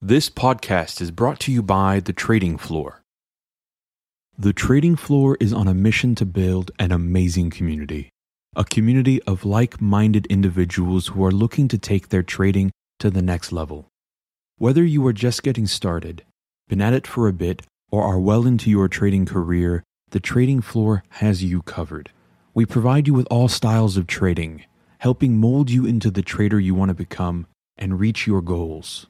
This podcast is brought to you by The Trading Floor. The Trading Floor is on a mission to build an amazing community, a community of like minded individuals who are looking to take their trading to the next level. Whether you are just getting started, been at it for a bit, or are well into your trading career, The Trading Floor has you covered. We provide you with all styles of trading, helping mold you into the trader you want to become and reach your goals.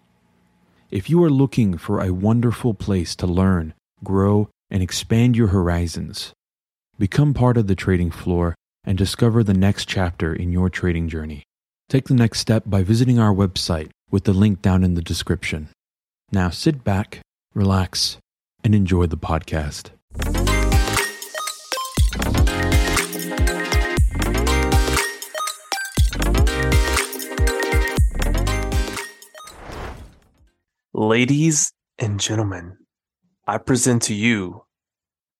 If you are looking for a wonderful place to learn, grow, and expand your horizons, become part of the trading floor and discover the next chapter in your trading journey. Take the next step by visiting our website with the link down in the description. Now sit back, relax, and enjoy the podcast. Ladies and gentlemen, I present to you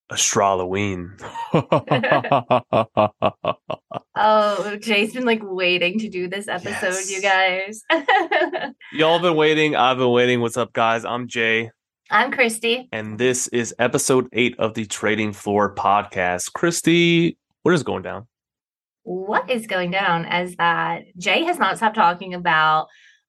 Astroloween. Oh, Jay's been like waiting to do this episode, you guys. Y'all been waiting. I've been waiting. What's up, guys? I'm Jay, I'm Christy. and this is episode eight of the Trading Floor podcast. Christy, what is going down? What is going down is that Jay has not stopped talking about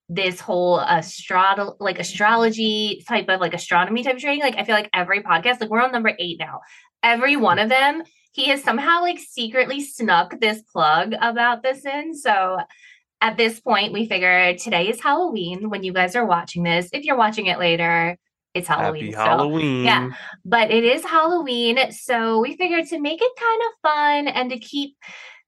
this whole astro like astrology type of like astronomy type of trading. Like I feel like every podcast, like we're on number eight now. Every one of them, he has somehow like secretly snuck this plug about this in. So at this point, we figure today is Halloween when you guys are watching this. If you're watching it later, it's Halloween. Happy still. Halloween. yeah. but it is Halloween. So we figured to make it kind of fun and to keep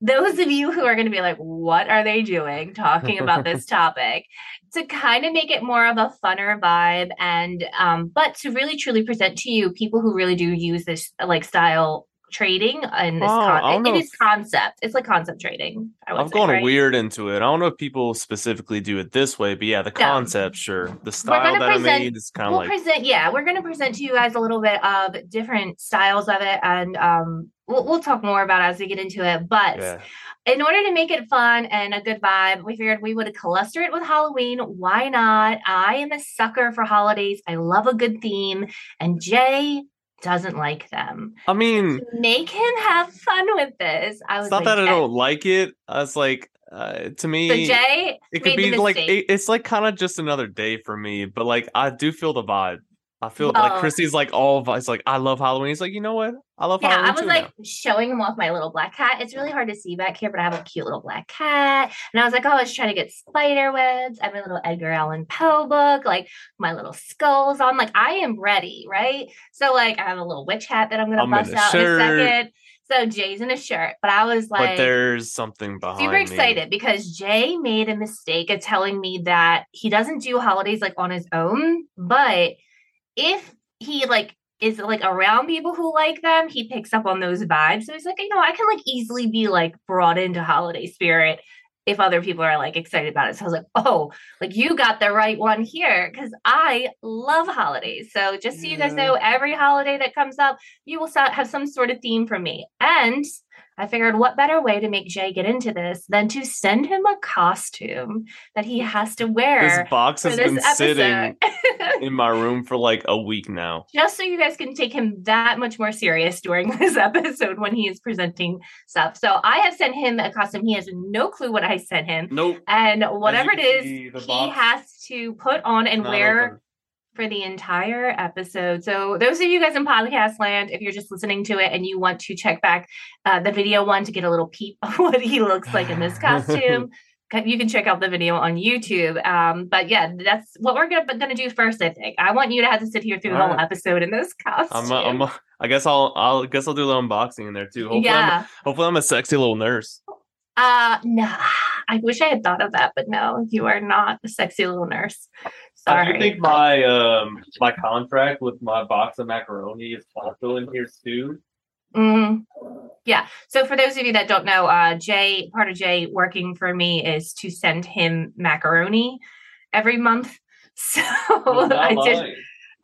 those of you who are going to be like, what are they doing talking about this topic? To kind of make it more of a funner vibe and, um, but to really truly present to you people who really do use this like style trading and this con- it- it is concept. It's like concept trading. I I've say, gone right? weird into it. I don't know if people specifically do it this way, but yeah, the Yeah. concept, sure. The style gonna that I present- made is kind of we'll like present yeah we're going to present to you guys a little bit of different styles of it and um we'll, we'll talk more about as we get into it but yeah. in order to make it fun and a good vibe we figured we would cluster it with halloween why not i am a sucker for holidays i love a good theme and jay doesn't like them. I mean, make him have fun with this i was it's not like, that I don't like it. I was like, uh, to me, so jay it could be like it- it's like kind of just another day for me but like i do feel the vibe i feel Well- like christy's like all it's like i love halloween he's like you know what i love Yeah, halloween I was like now. showing him off my little black cat. It's really hard to see back here, but I have a cute little black cat. And I was like, oh, I was trying to get spider webs. I have my little Edgar Allan Poe book, like my little skulls on. Like I am ready, right? So like I have a little witch hat that I'm gonna I'm in bust a out in a second. So Jay's in a shirt, but I was but like there's something behind super me. excited because Jay made a mistake of telling me that he doesn't do holidays like on his own, but if he like is like around people who like them, he picks up on those vibes. So he's like, you know, I can like easily be like brought into holiday spirit if other people are like excited about it. So I was like, oh, like you got the right one here because I love holidays. So just so you guys know, every holiday that comes up, you will have some sort of theme from me. And I figured what better way to make Jay get into this than to send him a costume that he has to wear this box has this been sitting in my room for like a week now Just so you guys can take him that much more serious during this episode when he is presenting stuff. So I have sent him a costume. He has no clue what I sent him. nope And whatever it is, see, he box has to put on and not wear open. For the entire episode. So those of you guys in podcast land, if you're just listening to it and you want to check back uh, the video one to get a little peep of what he looks like in this costume, you can check out the video on YouTube. Um, but yeah, that's what we're gonna, gonna do first. I think I want you to have to sit here through the whole Alright. episode in this costume. I'm, a, I'm a, I guess I'll I'll guess I'll do a little unboxing in there too. Hopefully, I'm, yeah. hopefully I'm a sexy little nurse. Uh no. I wish I had thought of that, but no, you are not a sexy little nurse. I do Sorry. think my um my contract with my box of macaroni is also in here too. Mm, yeah. So for those of you that don't know, uh, Jay, part of Jay working for me is to send him macaroni every month. So I did,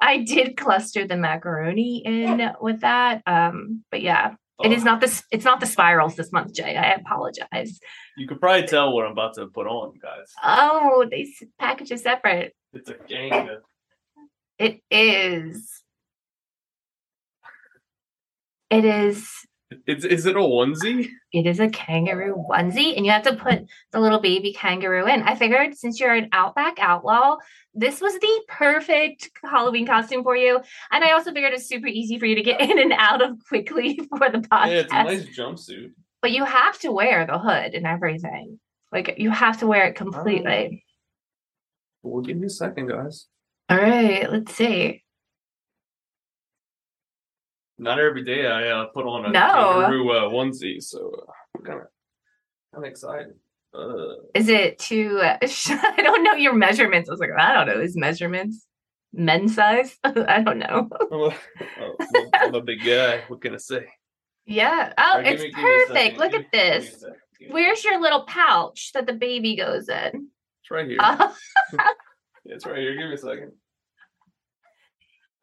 I did cluster the macaroni in with that. Um, but yeah, it is not this. It's not the spirals this month, Jay. I apologize. You could probably tell what I'm about to put on, guys. Oh, they s- package is separate. It's a gang. It is. It is. Is, is it a onesie? It is a kangaroo onesie, and you have to put the little baby kangaroo in. I figured since you're an Outback outlaw, this was the perfect Halloween costume for you. And I also figured it's super easy for you to get in and out of quickly for the podcast. Yeah, it's a nice jumpsuit. But you have to wear the hood and everything. Like you have to wear it completely. Well, give me a second, guys. All right, let's see. Not every day I uh, put on a No. kangaroo uh, onesie, so uh, I'm kind of I'm excited. Uh, Is it too? Uh, I don't know your measurements. I was like, I don't know his measurements. Men's size? I don't know. I'm, a, I'm a- I'm a big guy. What can I say? Yeah. Oh, give it's me- give me a perfect. Look Give at me- give me a this. second. Give me- Where's your little pouch that the baby goes in? It's right here. Oh, Yeah, it's right here. Give me a second.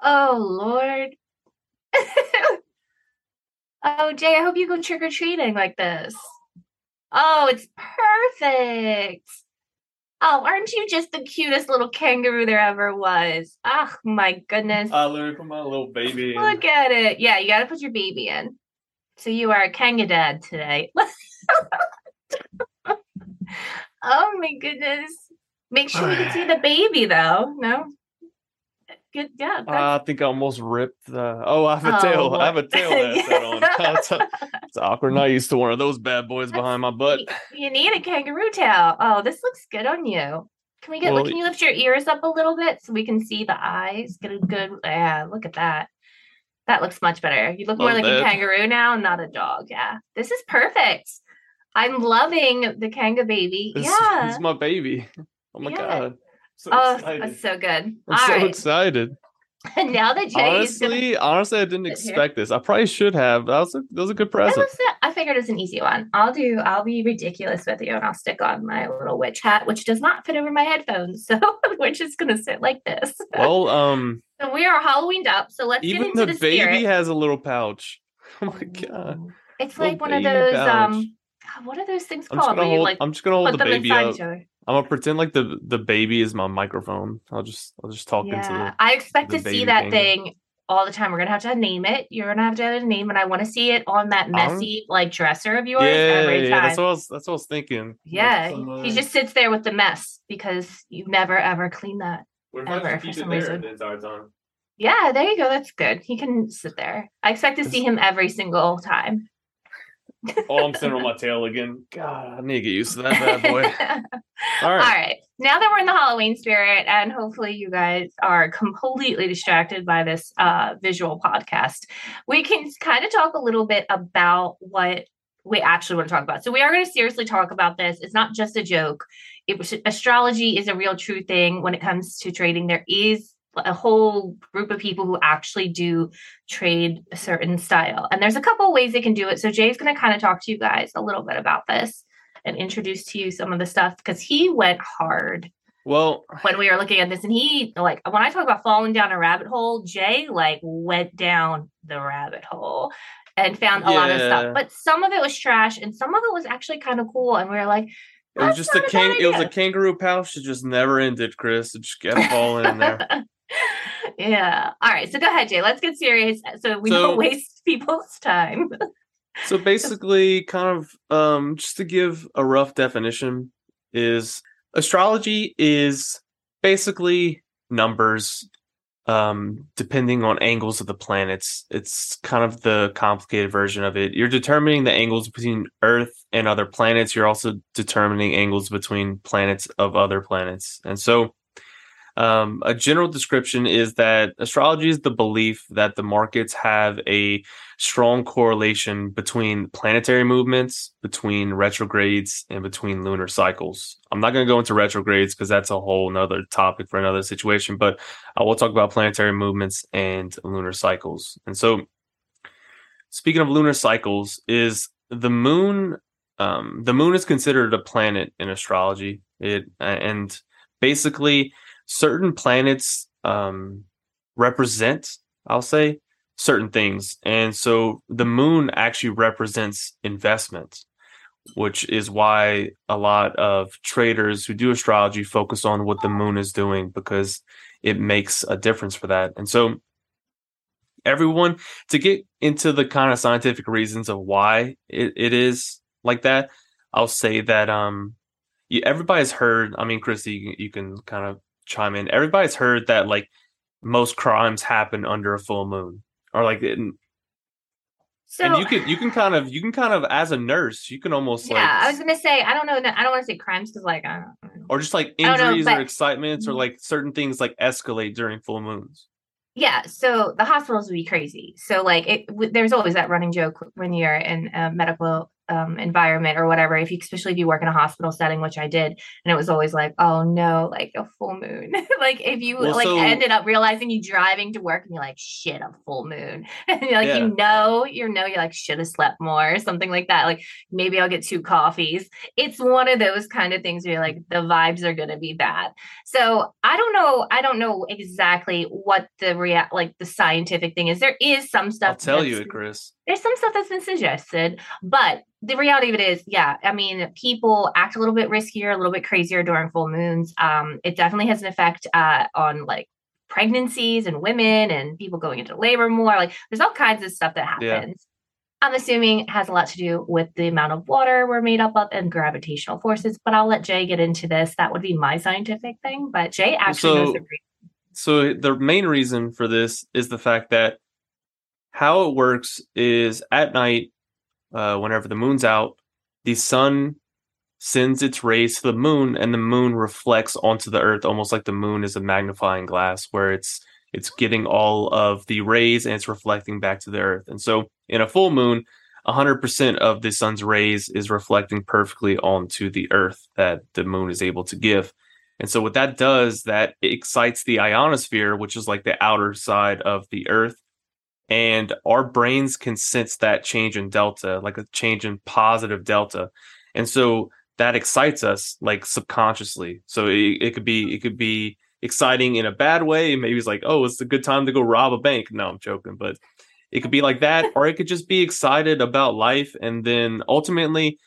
oh Lord. Oh, Jay, I hope you go trick or treating like this. Oh, it's perfect. Oh, aren't you just the cutest little kangaroo there ever was? Oh my goodness. I literally put my little baby in. Look at it. Yeah, you got to put your baby in. So you are a kanga dad today. oh my goodness. Make sure you can see the baby though. No? Good. Yeah. that's- I think I almost ripped the. Oh, I have a Oh, tail. I have a tail that set on. it's, it's awkward. Not used to one of those bad boys behind my butt. you need a kangaroo tail. Oh, this looks good on you. Can we get Well, can you lift your ears up a little bit so we can see the eyes? Get a good yeah, look at that. That looks much better. You look more like a kangaroo now, not a dog. Yeah. This is perfect. I'm loving the kanga baby. This, yeah. is my baby. Oh my Yeah. god. So oh, excited. that's so good. I'm All so right. excited. And now that Jay Honestly, honestly, I didn't sit here. expect this. I probably should have. That was a, that was a good present. it. I figured it's an easy one. I'll do. I'll be ridiculous with you, and I'll stick on my little witch hat, which does not fit over my headphones. So we're just gonna sit like this. Well, um, so we are Halloweened up. So let's even get into the, the, baby spirit. has a little pouch. Oh my god! It's like one of those. pouch. Um, what are those things I'm called? Where you like I'm just gonna hold the baby up. Each other. I'm gonna pretend like the the baby is my microphone. I'll just I'll just talk into Yeah, the. I expect the to see that thing. thing all the time. We're gonna have to name it. You're gonna have to have a name, and I want to see it on that messy like dresser of yours Yeah, every yeah, time. that's what I was. That's what I was thinking. Like Yeah, some, he just sits there with the mess because you never ever clean that. What ever for some reason. the? Yeah, there you go. That's good. He can sit there. I expect to see him every single time. Oh, I'm sitting on my tail again. God, I need to get used to that bad boy. All All right. right. Now that we're in the Halloween spirit, and hopefully you guys are completely distracted by this uh, visual podcast, we can kind of talk a little bit about what we actually want to talk about. So we are going to seriously talk about this. It's not just a joke. It was astrology is a real true thing when it comes to trading. There is a whole group of people who actually do trade a certain style. And there's a couple ways they can do it. So Jay's going to kind of talk to you guys a little bit about this and introduce to you some of the stuff because he went hard Well, when we were looking at this and he like when I talk about falling down a rabbit hole, Jay like went down the rabbit hole and found a lot of stuff. But some of it was trash and some of it was actually kind of cool. And we were like, it was just a a bad It was a kangaroo pouch that just never ended, Chris. It just kept falling in there. yeah. All right. So go ahead, Jay. Let's get serious so we So- don't waste people's time. So basically, kind of um just to give a rough definition is astrology is basically numbers um depending on angles of the planets. It's kind of the complicated version of it. You're determining the angles between Earth and other planets. You're also determining angles between planets of other planets. And so um, a general description is that astrology is the belief that the markets have a strong correlation between planetary movements, between retrogrades, and between lunar cycles. I'm not going to go into retrogrades because that's a whole nother topic for another situation, but I will talk about planetary movements and lunar cycles. And so, speaking of lunar cycles, is the moon. Um, the moon is considered a planet in astrology. It and basically certain planets um, represent, I'll say, certain things. And so the moon actually represents investment, which is why a lot of traders who do astrology focus on what the moon is doing because it makes a difference for that. And so everyone to get into the kind of scientific reasons of why it, it is like that, I'll say that um everybody's heard, I mean Christy you, you can kind of chime in. Everybody's heard that like most crimes happen under a full moon or like in, So and you can you can kind of you can kind of as a nurse you can almost yeah, like I was gonna say I don't know. I don't want to say crimes because like I don't, or just like I don't know, injuries or but- excitements or Mhm. like certain things like escalate during full moons. yeah. So the hospitals would be crazy. So like it, w- there's always that running joke when you're in a medical um, environment or whatever. If you especially if you work in a hospital setting, which I did, and it was always like, oh no, like a full moon. like if you Well, like so- ended up realizing you driving to work and you're like, shit, a full moon, and you're like Yeah. you know, you know, you're like should have slept more or something like that. Like maybe I'll get two coffees. It's one of those kind of things where you're like the vibes are gonna be bad. So I don't know. I don't know exactly what the rea- like the scientific thing is. There is some stuff. I'll tell you it, Chris. There's some stuff that's been suggested, but the reality of it is, yeah. I mean, people act a little bit riskier, a little bit crazier during full moons. Um, it definitely has an effect uh, on like pregnancies and women and people going into labor more. Like, there's all kinds of stuff that Yeah. happens. I'm assuming it has a lot to do with the amount of water we're made up of and gravitational forces, but I'll let Jay get into this. That would be my scientific thing. But Jay actually knows So- the re- So the main reason for this is the fact that how it works is at night, uh, whenever the moon's out, the sun sends its rays to the moon, and the moon reflects onto the earth, almost like the moon is a magnifying glass, where it's it's getting all of the rays and it's reflecting back to the earth. And so, in a full moon, 100% of the sun's rays is reflecting perfectly onto the earth that the moon is able to give. And so what that does, that excites the ionosphere, which is like the outer side of the earth. And our brains can sense that change in delta, like a change in positive delta. And so that excites us like subconsciously. So it, it could be, it could be exciting in a bad way. Maybe it's like, oh, it's a good time to go rob a bank. No, I'm joking, but it could be like that, or it could just be excited about life. And then ultimately,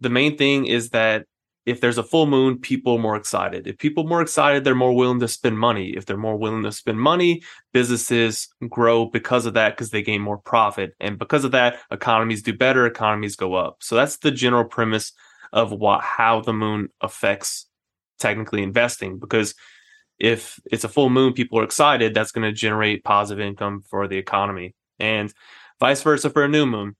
the main thing is that if there's a full moon, people are more excited. If people are more excited, they're more willing to spend money. If they're more willing to spend money, businesses grow because of that because they gain more profit. And because of that, economies do better, economies go up. So that's the general premise of what how the moon affects technically investing because if it's a full moon, people are excited, that's going to generate positive income for the economy. And vice versa for a new moon.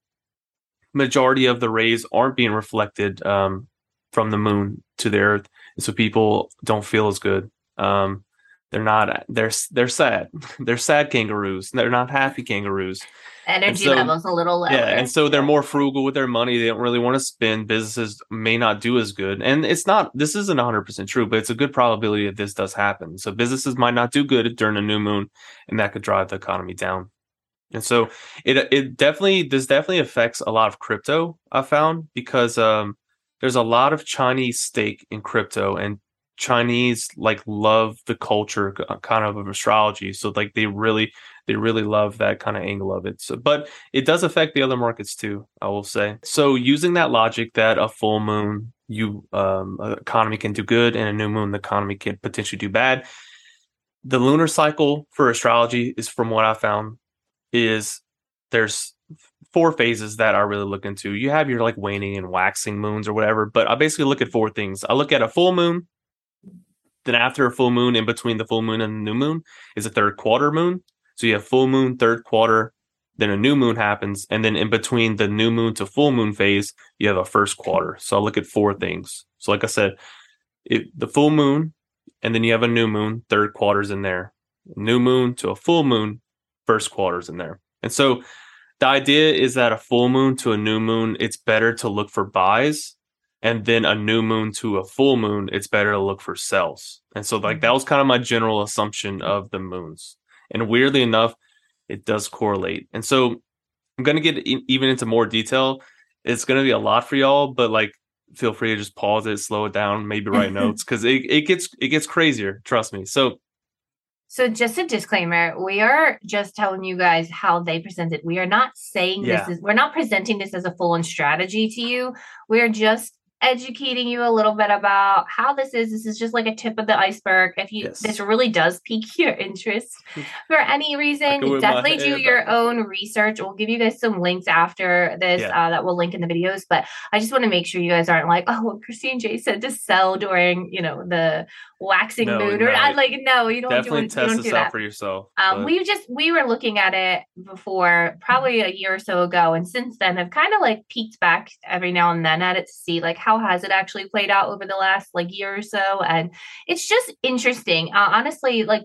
Majority of the rays aren't being reflected um, from the moon to the earth, so people don't feel as good. Um, they're not. They're they're sad. They're sad kangaroos. They're not happy kangaroos. energy so- levels a little lower. Yeah, and so they're more frugal with their money. They don't really want to spend. Businesses may not do as good, and it's not. This isn't 100 percent true, but it's a good probability that this does happen. So businesses might not do good during a new moon, and that could drive the economy down. And so it it definitely this definitely affects a lot of crypto. I found because um, there's a lot of Chinese stake in crypto, and Chinese like love the culture uh, kind of of astrology. So like they really they really love that kind of angle of it. So, but it does affect the other markets too. I will say. So using that logic that a full moon, you um, economy can do good, and a new moon, the economy can potentially do bad. The lunar cycle for astrology is, from what I found, is there's four phases that I really look into. You have your like waning and waxing moons or whatever, but I basically look at four things. I look at a full moon. Then after a full moon, in between the full moon and the new moon, is a third quarter moon. So you have full moon, third quarter, then a new moon happens, and then in between the new moon to full moon phase, you have a first quarter. So I look at four things. So like I said, it, the full moon, and then you have a new moon, third quarters in there. New moon to a full moon, first quarters in there. And so the idea is that a full moon to a new moon, it's better to look for buys. And then a new moon to a full moon, it's better to look for sells. And so like that mm-hmm. was kind of my general assumption of the moons. And weirdly enough, it does correlate. And so I'm going to get e- even into more detail. It's going to be a lot for y'all, but like feel free to just pause it, slow it down, maybe write notes cuz it, it gets it gets crazier, trust me. So So just a disclaimer, we are just telling you guys how they presented. We are not saying Yeah. this is we're not presenting this as a full on strategy to you. We're just educating you a little bit about how this is. This is just like a tip of the iceberg. If you Yes. this really does pique your interest for any reason, go with my definitely do your own research. We'll give you guys some links after this Yeah. uh, that we'll link in the videos. But I just want to make sure you guys aren't like, oh, well, Christy and Jay said to sell during, you know, the waxing No, moon. Or no. not like, no, you don't Definitely do, you test don't this do out for yourself. Um, we just we were looking at it before, probably a year or so ago, and since then have kind of like peeked back every now and then at it to see like how has it actually played out over the last like year or so, and it's just interesting. Uh, honestly, like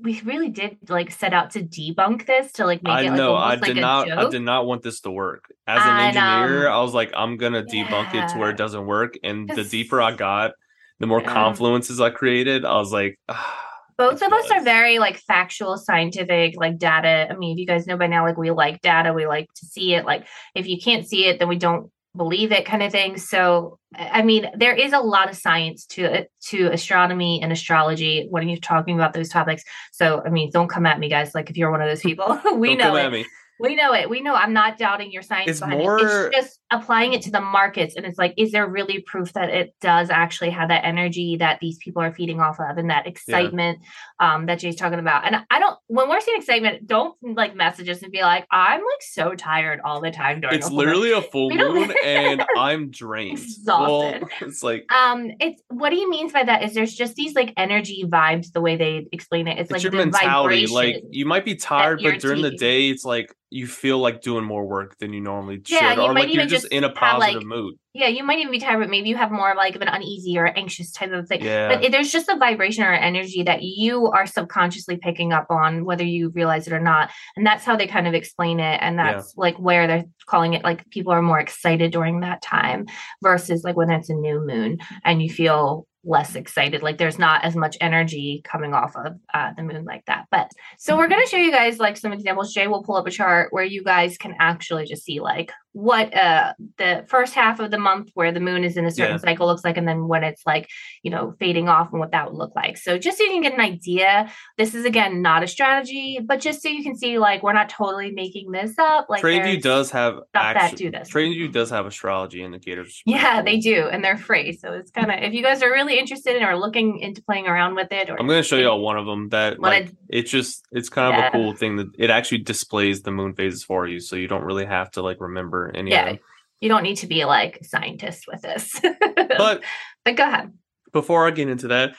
we really did like set out to debunk this to like make I it like know. I did like not. I did not want this to work. As an And, engineer, um, I was like, I'm gonna debunk it to where it doesn't work. And the deeper I got, the more Yeah. confluences I created. I was like, ah, both of us are very like factual scientific like data i mean if you guys know by now like we like data we like to see it like if you can't see it then we don't believe it kind of thing. So i mean there is a lot of science to it to astronomy and astrology when you're talking about those topics. So i mean don't come at me guys. Like if you're one of those people we don't know come it. at me. We know it. We know I'm not doubting your science. It's behind it. more- It's just applying it to the markets. And it's like, is there really proof that it does actually have that energy that these people are feeding off of and that excitement um, that Jay's talking about? And I don't, when we're seeing excitement, don't like message us and be like, I'm like so tired all the time during It's a full moon." literally a full moon, and I'm drained. Exhausted. Well, it's like Um, it's what he means by that is there's just these like energy vibes, the way they explain it. It's, it's like your the mentality. Like you might be tired, but during the day, it's like you feel like doing more work than you normally Yeah, should, you or like you're just, just in a positive like, mood. yeah, you might even be tired, but maybe you have more of like of an uneasy or anxious type of thing. Yeah, But there's just a vibration or energy that you are subconsciously picking up on, whether you realize it or not. And that's how they kind of explain it. And Yeah. that's like where they're calling it like people are more excited during that time versus like when it's a new moon and you feel less excited. Like there's not as much energy coming off of uh, the moon like that. But so we're going to show you guys like some examples. Jay will pull up a chart where you guys can actually just see like what uh the first half of the month where the moon is in a certain Yeah. cycle looks like and then when it's like you know fading off and what that would look like so just so you can get an idea this is again not a strategy but just so you can see like we're not totally making this up like TradeView does have that do this TradeView does have astrology indicators. yeah cool. they do and they're free so it's kind of if you guys are really interested in or looking into playing around with it or I'm gonna show y'all one of them that like it's just it's kind of Yeah. a cool thing that it actually displays the moon phases for you, so you don't really have to like remember any Yeah. you don't need to be like a scientist with this But but go ahead before I get into that,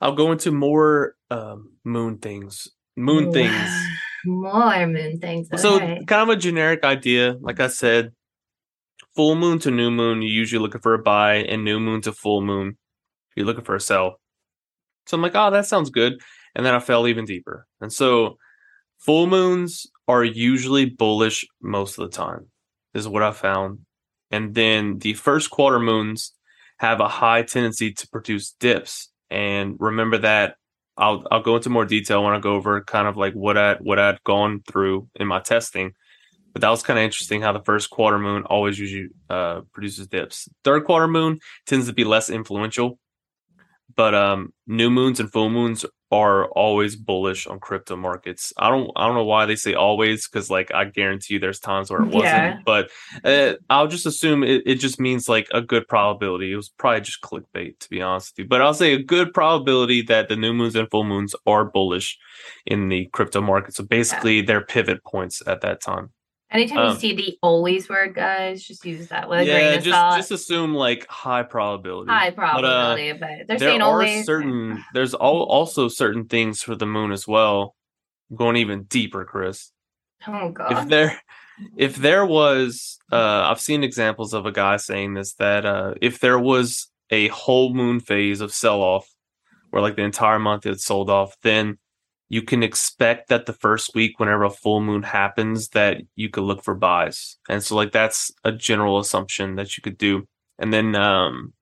I'll go into more um, moon things. Moon things. more moon things So kind of a generic idea. Like I said, full moon to new moon, you're usually looking for a buy, and new moon to full moon, you're looking for a sell. So I'm like, oh, that sounds good. And then I fell even deeper. And so full moons are usually bullish most of the time, is what I found. And then the first quarter moons have a high tendency to produce dips. And remember that I'll I'll go into more detail when I go over kind of like what I what I'd gone through in my testing. But that was kind of interesting how the first quarter moon always usually uh, produces dips. Third quarter moon tends to be less influential, but um, new moons and full moons are always bullish on crypto markets. I don't I don't know why they say always because like I guarantee you there's times where it wasn't. Yeah. But uh, I'll just assume it, it just means like a good probability. It was probably just clickbait to be honest with you. But I'll say a good probability that the new moons and full moons are bullish in the crypto market. So basically they're pivot points at that time. Anytime Um, you see the always word, guys, just use that with a grain of just salt. just assume like high probability. High uh, probability, but, they're there saying are always. certain there's all, also certain things for the moon as well. I'm going even deeper, Chris. Oh God! If there if there was uh I've seen examples of a guy saying this that uh if there was a whole moon phase of sell off where like the entire month it sold off, then you can expect that the first week whenever a full moon happens that you could look for buys. And so like that's a general assumption that you could do. And then um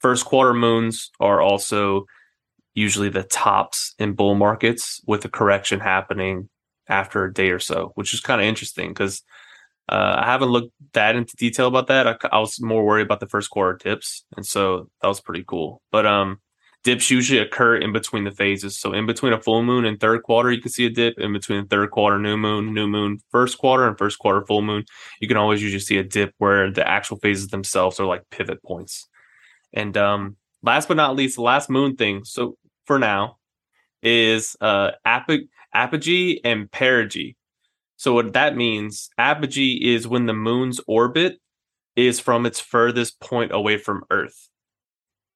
first quarter moons are also usually the tops in bull markets with a correction happening after a day or so, which is kind of interesting because uh, I haven't looked that into detail about that. I, I was more worried about the first quarter tips, and so that was pretty cool. But um, dips usually occur in between the phases. So in between a full moon and third quarter, you can see a dip. In between third quarter, new moon, new moon, first quarter, and first quarter full moon, you can always usually see a dip where the actual phases themselves are like pivot points. And um, last but not least, the last moon thing. So for now, is uh apo- apogee and perigee. So what that means, apogee is when the moon's orbit is from its furthest point away from Earth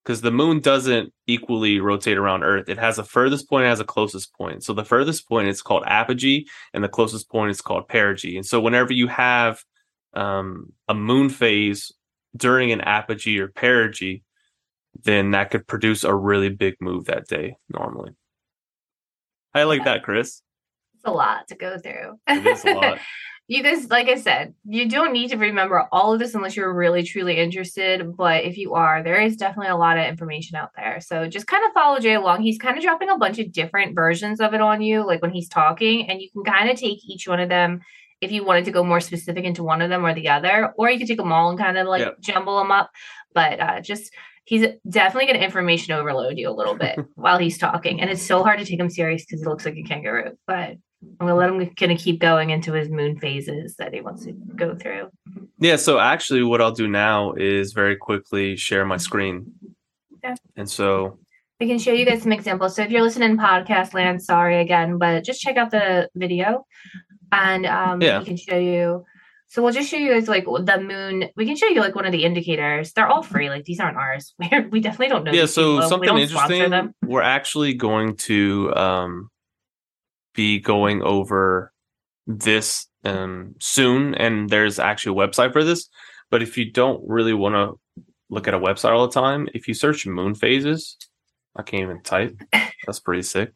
because the moon doesn't equally rotate around Earth. It has a furthest point, it has a closest point. So the furthest point is called apogee, and the closest point is called perigee. And so whenever you have um, a moon phase during an apogee or perigee, then that could produce a really big move that day normally. I like that, Chris. It's a lot to go through. It is a lot. you guys, like I said, you don't need to remember all of this unless you're really truly interested. But if you are, there is definitely a lot of information out there. So just kind of follow Jay along. He's kind of dropping a bunch of different versions of it on you, like when he's talking, and you can kind of take each one of them if you wanted to go more specific into one of them or the other, or you could take them all and kind of like jumble them up. But uh, just he's definitely going to information overload you a little bit while he's talking, and it's so hard to take him serious because he looks like a kangaroo. But I'm gonna let him kind of keep going into his moon phases that he wants to go through. Yeah, so actually, what I'll do now is very quickly share my screen. Okay. And so, We can show you guys some examples. So if you're listening in podcast land, sorry again, but just check out the video, and um, Yeah. we can show you. So we'll just show you guys like the moon. We can show you like one of the indicators. They're all free. Like these aren't ours. We're, we definitely don't know. yeah, so people. Something interesting. We're actually going to um, be going over this um, soon, and there's actually a website for this. But if you don't really want to look at a website all the time, if you search moon phases, I can't even type. That's pretty sick.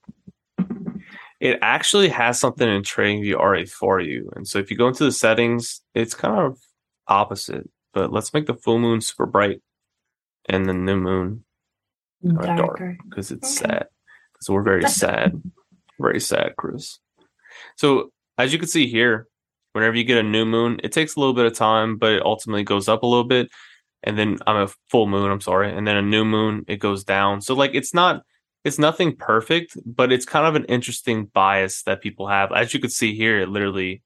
It actually has something in TradingView already for you. And so if you go into the settings, it's kind of opposite. But let's make the full moon super bright and the new moon dark Darker. because it's Okay. sad. Because we're very sad. Very sad, Chris. So as you can see here, whenever you get a new moon, it takes a little bit of time, but it ultimately goes up a little bit. And then I'm a full moon, I'm sorry. And then a new moon, it goes down. So like it's not it's nothing perfect, but it's kind of an interesting bias that people have. As you can see here, it literally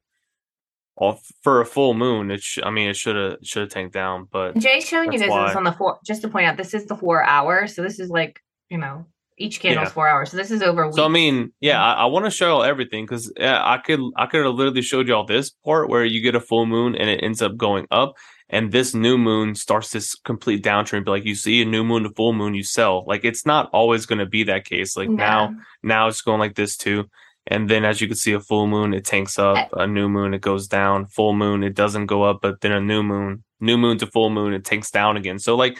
all for a full moon, it sh- I mean it should have should have tanked down, but Jay's showing you this why. on the four. Just to point out, this is the four hour. So this is like you know each candle's Yeah. four hours. So this is over. So I mean, yeah, I, I want to show y'all everything because I could I could have literally showed y'all this part where you get a full moon and it ends up going up, and this new moon starts this complete downtrend. But like you see a new moon to full moon, you sell. Like it's not always going to be that case. Like now, now it's going like this too. And then as you can see, a full moon it tanks up, eh. a new moon it goes down, full moon it doesn't go up, but then a new moon, new moon to full moon it tanks down again. So like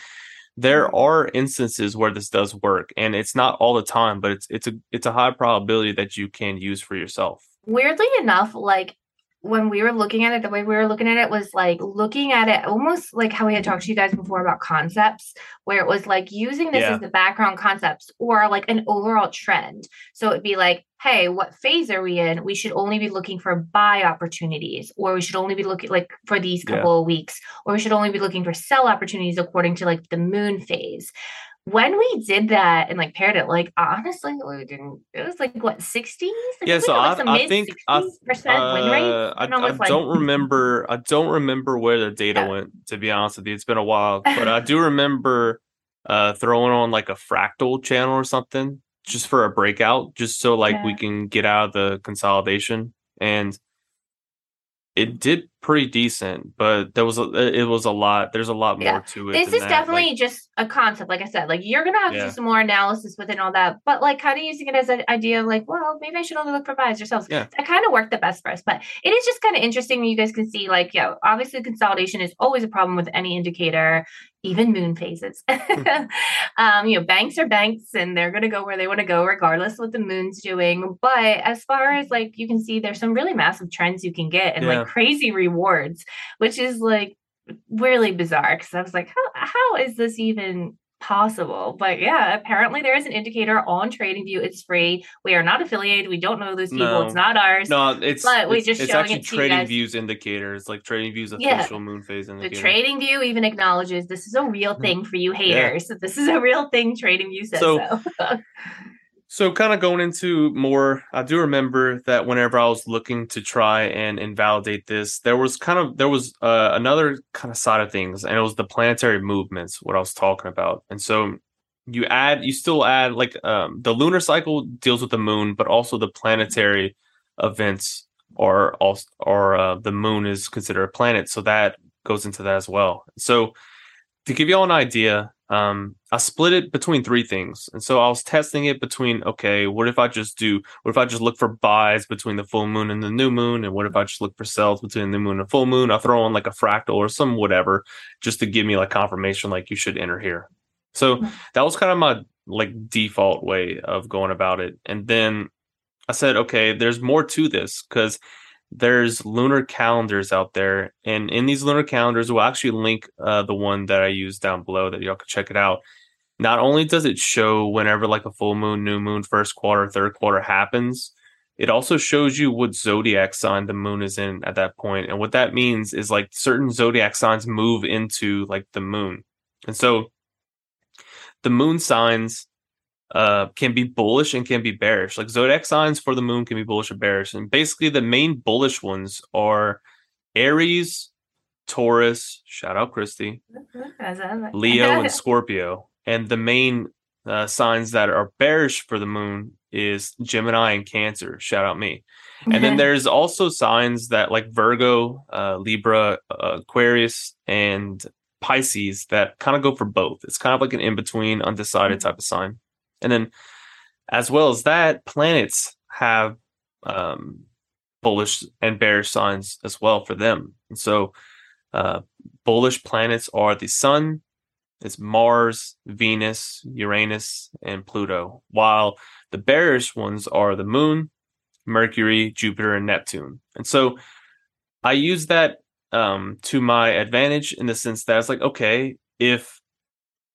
there are instances where this does work and it's not all the time but it's it's a it's a high probability that you can use for yourself. Weirdly enough, like when we were looking at it, the way we were looking at it was like looking at it almost like how we had talked to you guys before about concepts, where it was like using this Yeah. as the background concepts or like an overall trend. So it'd be like, hey, what phase are we in? We should only be looking for buy opportunities, or we should only be looking like for these Yeah. couple of weeks, or we should only be looking for sell opportunities according to like the moon phase. When we did that and like paired it, like honestly, we didn't. It was like what sixties? Yeah, so I- I think I- percent win rate. Uh, I, I like- don't remember i don't remember where the data Yeah. went to be honest with you it's been a while but i do remember uh throwing on like a fractal channel or something just for a breakout just so like we can get out of the consolidation and it did pretty decent but there was a it was a lot there's a lot more Yeah. to it This is that. definitely Like, just a concept, like I said. Like you're gonna have to do some more analysis within all that, but like kind of using it as an idea of like, well, maybe I should only look for buys yourselves. Yeah. That kind of worked the best for us. But it is just kind of interesting. You guys can see, like, yeah, obviously consolidation is always a problem with any indicator, even moon phases. um, you know, banks are banks and they're gonna go where they want to go, regardless of what the moon's doing. But as far as like you can see, there's some really massive trends you can get and Yeah. like crazy rewards, which is like really bizarre because I was like, how how is this even possible. But yeah, apparently there is an indicator on TradingView. It's free. We are not affiliated. We don't know those people. No. It's not ours. No, it's But we just it's showing actually it to you Trading. Views indicator. It's like TradingView's Yeah. official moon phase The indicator. Trading View even acknowledges this is a real Mm. thing for you haters. That this is a real thing. TradingView says So- so. So, kind of going into more, I do remember that whenever I was looking to try and invalidate this, there was kind of there was uh, another kind of side of things, and it was the planetary movements. What I was talking about, and so you add, you still add like um, the lunar cycle deals with the moon, but also the planetary events are also or uh, the moon is considered a planet, so that goes into that as well. So, to give you all an idea, um, I split it between three things. And so I was testing it between, okay, what if I just do, what if I just look for buys between the full moon and the new moon? And what if I just look for sells between the new moon and full moon? I throw on like a fractal or some whatever just to give me like confirmation, like you should enter here. So that was kind of my like default way of going about it. And then I said, okay, there's more to this because there's lunar calendars out there and in these lunar calendars we'll actually link uh, the one that i use down below that y'all can check it out. Not only does it show whenever like a full moon new moon first quarter third quarter happens it also shows you what zodiac sign the moon is in at that point and what that means is like certain zodiac signs move into like the moon. And so the moon signs uh can be bullish and can be bearish. Like zodiac signs for the moon can be bullish or bearish. And basically the main bullish ones are Aries, Taurus, shout out Christy, Leo and Scorpio. And the main uh, signs that are bearish for the moon is Gemini and Cancer. Shout out me. And then there's also signs that like Virgo, uh, Libra, uh, Aquarius, and Pisces that kind of go for both. It's kind of like an in between, undecided type of sign. And then, as well as that, planets have um, bullish and bearish signs as well for them. And so, uh, bullish planets are the Sun, it's Mars, Venus, Uranus, and Pluto, while the bearish ones are the Moon, Mercury, Jupiter, and Neptune. And so, I use that um, to my advantage in the sense that it's like, okay, if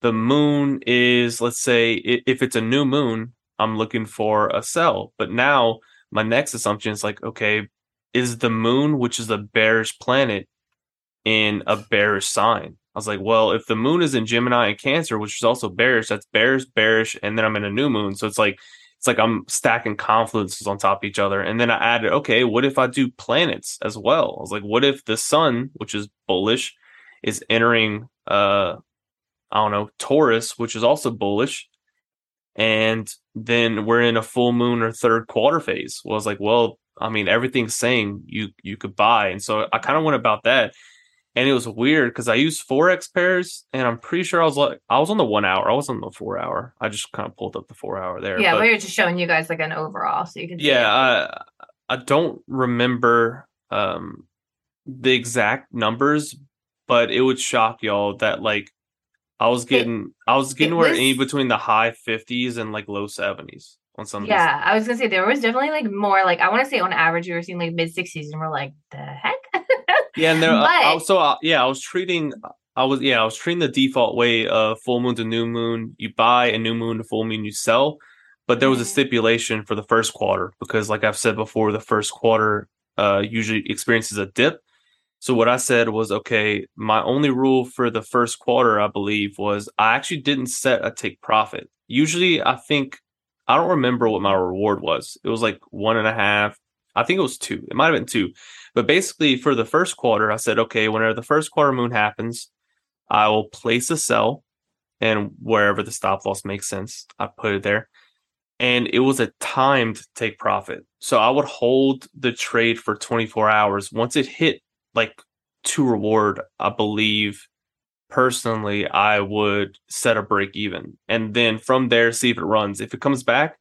the moon is, let's say, if it's a new moon, I'm looking for a sell. But now my next assumption is like, okay, is the moon, which is a bearish planet, in a bearish sign? I was like, well, if the moon is in Gemini and Cancer, which is also bearish, that's bearish, bearish, and then I'm in a new moon. So it's like, it's like I'm stacking confluences on top of each other. And then I added, okay, what if I do planets as well? I was like, what if the sun, which is bullish, is entering uh I don't know, Taurus, which is also bullish. And then we're in a full moon or third quarter phase. Well, I was like, well, I mean, everything's saying you you could buy. And so I kind of went about that. And it was weird because I used forex pairs, and I'm pretty sure I was like I was on the one hour. I was on the four hour. I just kind of pulled up the four hour there. yeah, but- we were just showing you guys like an overall, so you can. yeah. I I don't remember um the exact numbers, but it would shock y'all that like I was getting I was getting where was- in between the high fifties and like low seventies on some of these. Yeah, I was gonna say there was definitely like more like I want to say on average we were seeing like mid sixties, and we're like, the heck. Yeah, and there I, I, But- so I, yeah, I was treating I was yeah, I was treating the default way of full moon to new moon, you buy a new moon to full moon you sell. But there was a Mhm. stipulation for the first quarter because like I've said before, the first quarter uh usually experiences a dip. So what I said was okay, my only rule for the first quarter, I believe, was I actually didn't set a take profit. Usually I think I don't remember what my reward was. It was like one and a half. I think it was two. It might have been two. But basically, for the first quarter, I said, okay, whenever the first quarter moon happens, I will place a sell, and wherever the stop loss makes sense, I put it there. And it was a timed take profit. So I would hold the trade for 24 hours. Once it hit like to reward, I believe personally, I would set a break even. And then from there, see if it runs. If it comes back,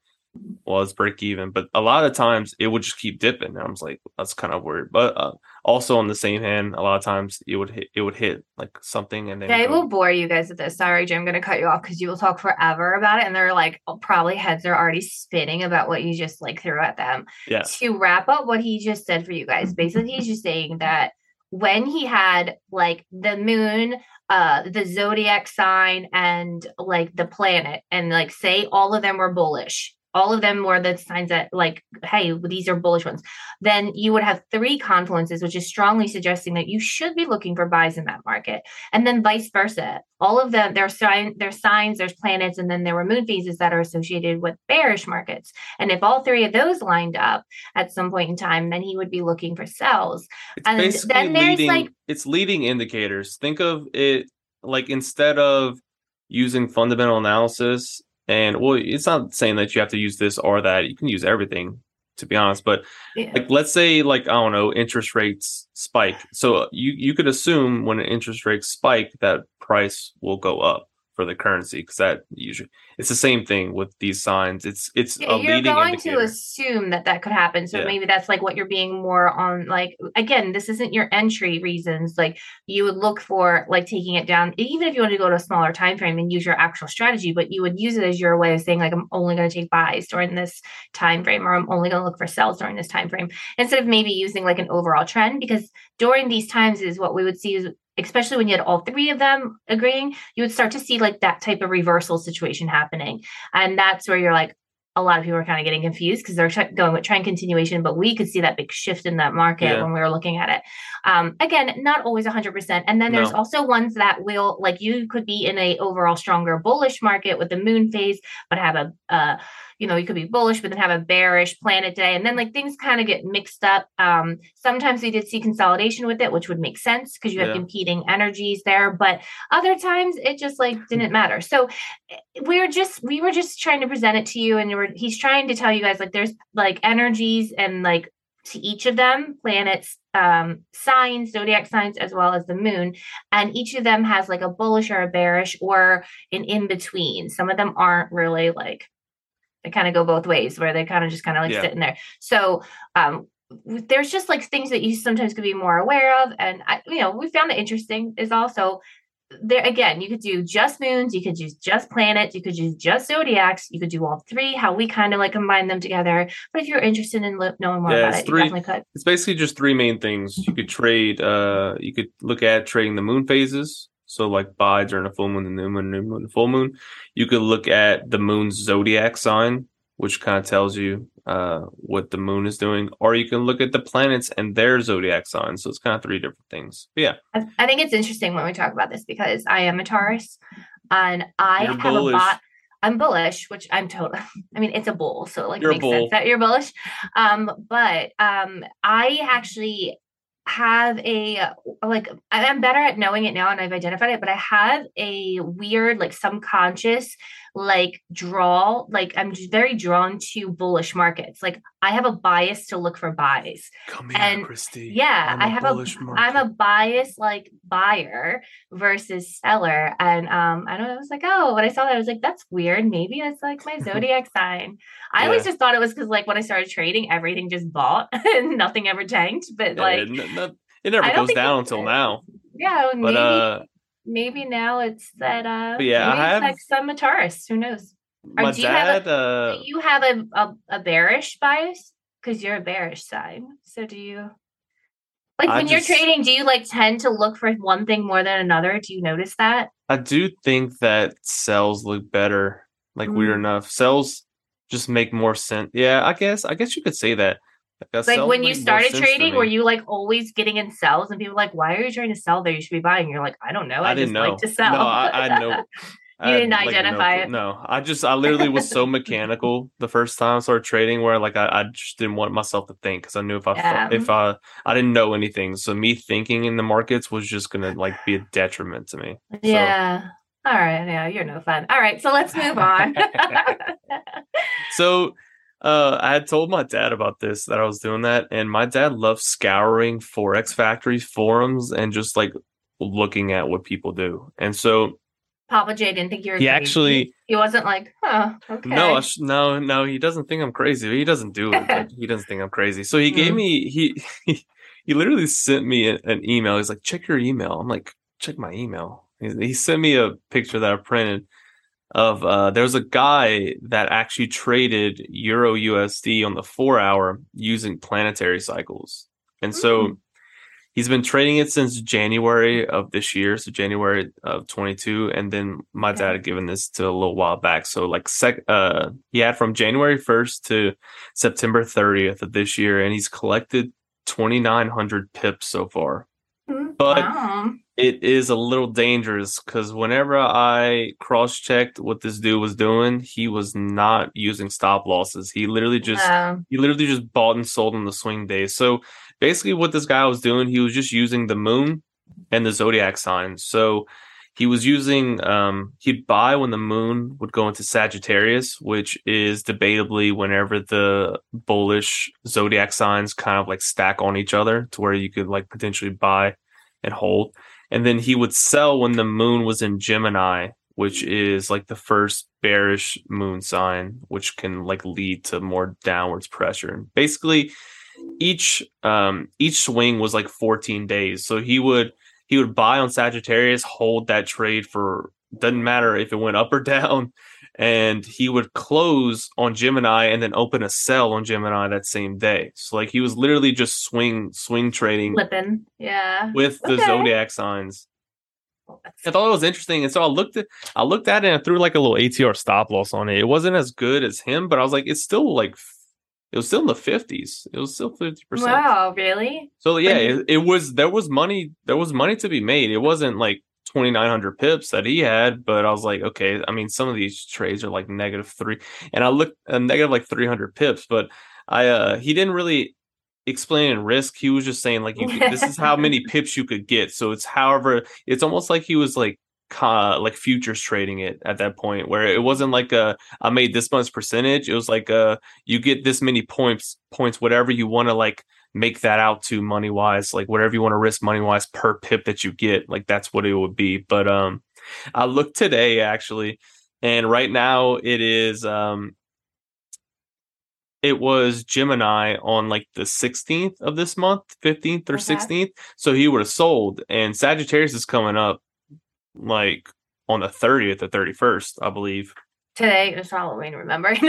well, it's break even. But a lot of times it would just keep dipping. And I was like, that's kind of weird. But uh, also on the same hand, a lot of times it would hit, it would hit like something, and then Yeah, I go- will bore you guys with this. Sorry, Jim, I'm going to cut you off because you will talk forever about it. And they're like, oh, probably heads are already spinning about what you just like threw at them. yeah, To wrap up what he just said for you guys, basically, he's just saying that when he had like the moon uh the zodiac sign and like the planet and like say all of them were bullish all of them were the signs that like hey these are bullish ones. Then you would have three confluences which is strongly suggesting that you should be looking for buys in that market. And then vice versa. All of them there's sign there's signs there's planets and then there were moon phases that are associated with bearish markets. And if all three of those lined up at some point in time then he would be looking for sells. It's and basically then there's leading, like it's leading indicators. Think of it like instead of using fundamental analysis, and well, it's not saying that you have to use this or that. You can use everything, to be honest. But yeah. like, let's say, like I don't know, interest rates spike. So you you could assume when interest rates spike, that price will go up for the currency because that usually it's the same thing with these signs. It's it's Yeah, a you're leading going indicator. to assume that that could happen so Yeah. maybe that's like what you're being more on like again this isn't your entry reasons like you would look for like taking it down even if you want to go to a smaller time frame and use your actual strategy but you would use it as your way of saying like i'm only going to take buys during this time frame or i'm only going to look for sells during this time frame instead of maybe using like an overall trend because during these times is what we would see is especially when you had all three of them agreeing you would start to see like that type of reversal situation happening and that's where you're like, a lot of people are kind of getting confused because they're going with trend continuation, but we could see that big shift in that market Yeah. when we were looking at it. Um, again, not always 100%. And then there's No. also ones that will, like, you could be in a overall stronger bullish market with the moon phase, but have a, uh, you know, you could be bullish, but then have a bearish planet day, and then like things kind of get mixed up. Um, sometimes we did see consolidation with it, which would make sense because you have Yeah. competing energies there, but other times it just like didn't matter. So we're just we were just trying to present it to you and you were he's trying to tell you guys like there's like energies and like to each of them planets um signs zodiac signs as well as the moon. And each of them has like a bullish or a bearish or an in between some of them aren't really like they kind of go both ways where they kind of just kind of like Yeah. sit in there. So um there's just like things that you sometimes could be more aware of. And I, you know we found it interesting is also there again, you could do just moons, you could use just planets, you could use just zodiacs, you could do all three, how we kind of like combine them together. But if you're interested in lo- knowing more Yeah, about it's it, three- you definitely could. it's basically just three main things. You could trade. Uh, you could look at trading the moon phases. So like buy during a full moon, the new moon, new moon, full moon. You could look at the moon's zodiac sign, which kind of tells you uh what the moon is doing, or you can look at the planets and their zodiac signs. So it's kind of three different things. But yeah, I, I think it's interesting when we talk about this because I am a Taurus and I You're have bullish. a lot. I'm bullish, which I'm total. I mean, it's a bull, so it like You're makes sense that you're bullish. Um, but um, I actually have a like I'm better at knowing it now and I've identified it, but I have a weird like subconscious like draw like I'm very drawn to bullish markets. Like I have a bias to look for buys. come here, And- Christy. yeah, I have a I'm a bias like buyer versus seller. And um, I don't know, I was like, oh, when I saw that, I was like, that's weird. Maybe that's like my zodiac sign. I always just thought it was because like when I started trading, everything just bought and nothing ever tanked. But Yeah, like, it, it never I goes down until now. yeah, But maybe uh, maybe now it's that uh But yeah, I have- like some a Taurus. Who knows? Or do you have dad. uh, Do you have a, a, a bearish bias? Because you're a bearish sign. So do you like I when you're just- trading, do you like tend to look for one thing more than another? Do you notice that? I do think that sells look better. Like weird Mm. enough, sells just make more sense. Yeah, I guess. I guess you could say that. Like, Like when you started trading, were you like always getting in sells and people were like, why are you trying to sell there? You should be buying. You're like, I don't know. I, I didn't just know. like to sell. No, I, I know. You didn't like, no identify clue. it. No, I just I literally was so mechanical the first time I started trading, where like I, I just didn't want myself to think because I knew if I Yeah. if I I didn't know anything, so me thinking in the markets was just gonna like be a detriment to me. So- yeah. All right. Yeah, you're no fun. All right. So let's move on. So uh, I had told my dad about this that I was doing that, and my dad loves scouring Forex Factory forums and just like looking at what people do. And so Papa J didn't think you were he crazy. actually he wasn't like, huh, okay. no, sh- no, no, he doesn't think I'm crazy. He doesn't do it. But he doesn't think I'm crazy. So he gave Mm. me he he, he literally sent me an email. He's like, check your email. I'm like, check my email. He, he sent me a picture that I printed of uh there's a guy that actually traded Euro USD on the four hour using planetary cycles. And so Mm. He's been trading it since January of this year, so January of 22, and then my Okay. dad had given this to a little while back. So like sec, uh, he had from January 1st to September 30th of this year, and he's collected 2,900 pips so far. Mm, But wow. It is a little dangerous because whenever I cross checked what this dude was doing, he was not using stop losses. He literally just Um, he literally just bought and sold on the swing days. So basically, what this guy was doing, he was just using the moon and the zodiac signs. So he was using um he'd buy when the moon would go into Sagittarius, which is debatably whenever the bullish zodiac signs kind of like stack on each other to where you could like potentially buy and hold. And then he would sell when the moon was in Gemini, which is like the first bearish moon sign, which can like lead to more downwards pressure. And basically, each um each swing was like 14 days. So he would he would buy on Sagittarius, hold that trade for doesn't matter if it went up or down, and he would close on Gemini and then open a sell on Gemini that same day. So like he was literally just swing swing trading flipping. Yeah. with the Okay. zodiac signs. I thought it was interesting, and so I looked at I looked at it and I threw like a little ATR stop loss on it. It wasn't as good as him, but I was like, it's still like it was still in the fifties. It was still fifty percent. Wow, really? So yeah, it, it was there was money there was money to be made. It wasn't like twenty nine hundred pips that he had, but I was like, okay. I mean, some of these trades are like negative three, and I looked a negative like three hundred pips, but I uh he didn't really explain in risk. He was just saying like you could, this is how many pips you could get. So it's however it's almost like he was like ca- like futures trading it at that point where it wasn't like a I made this much percentage. It was like uh you get this many points points whatever you want to like make that out to money wise like whatever you want to risk money wise per pip that you get like that's what it would be but um I looked today actually and right now it is um it was Gemini on like the 16th of this month, 15th or Okay. 16th. So he would have sold. And Sagittarius is coming up like on the 30th or 31st, I believe. Today is Halloween, remember?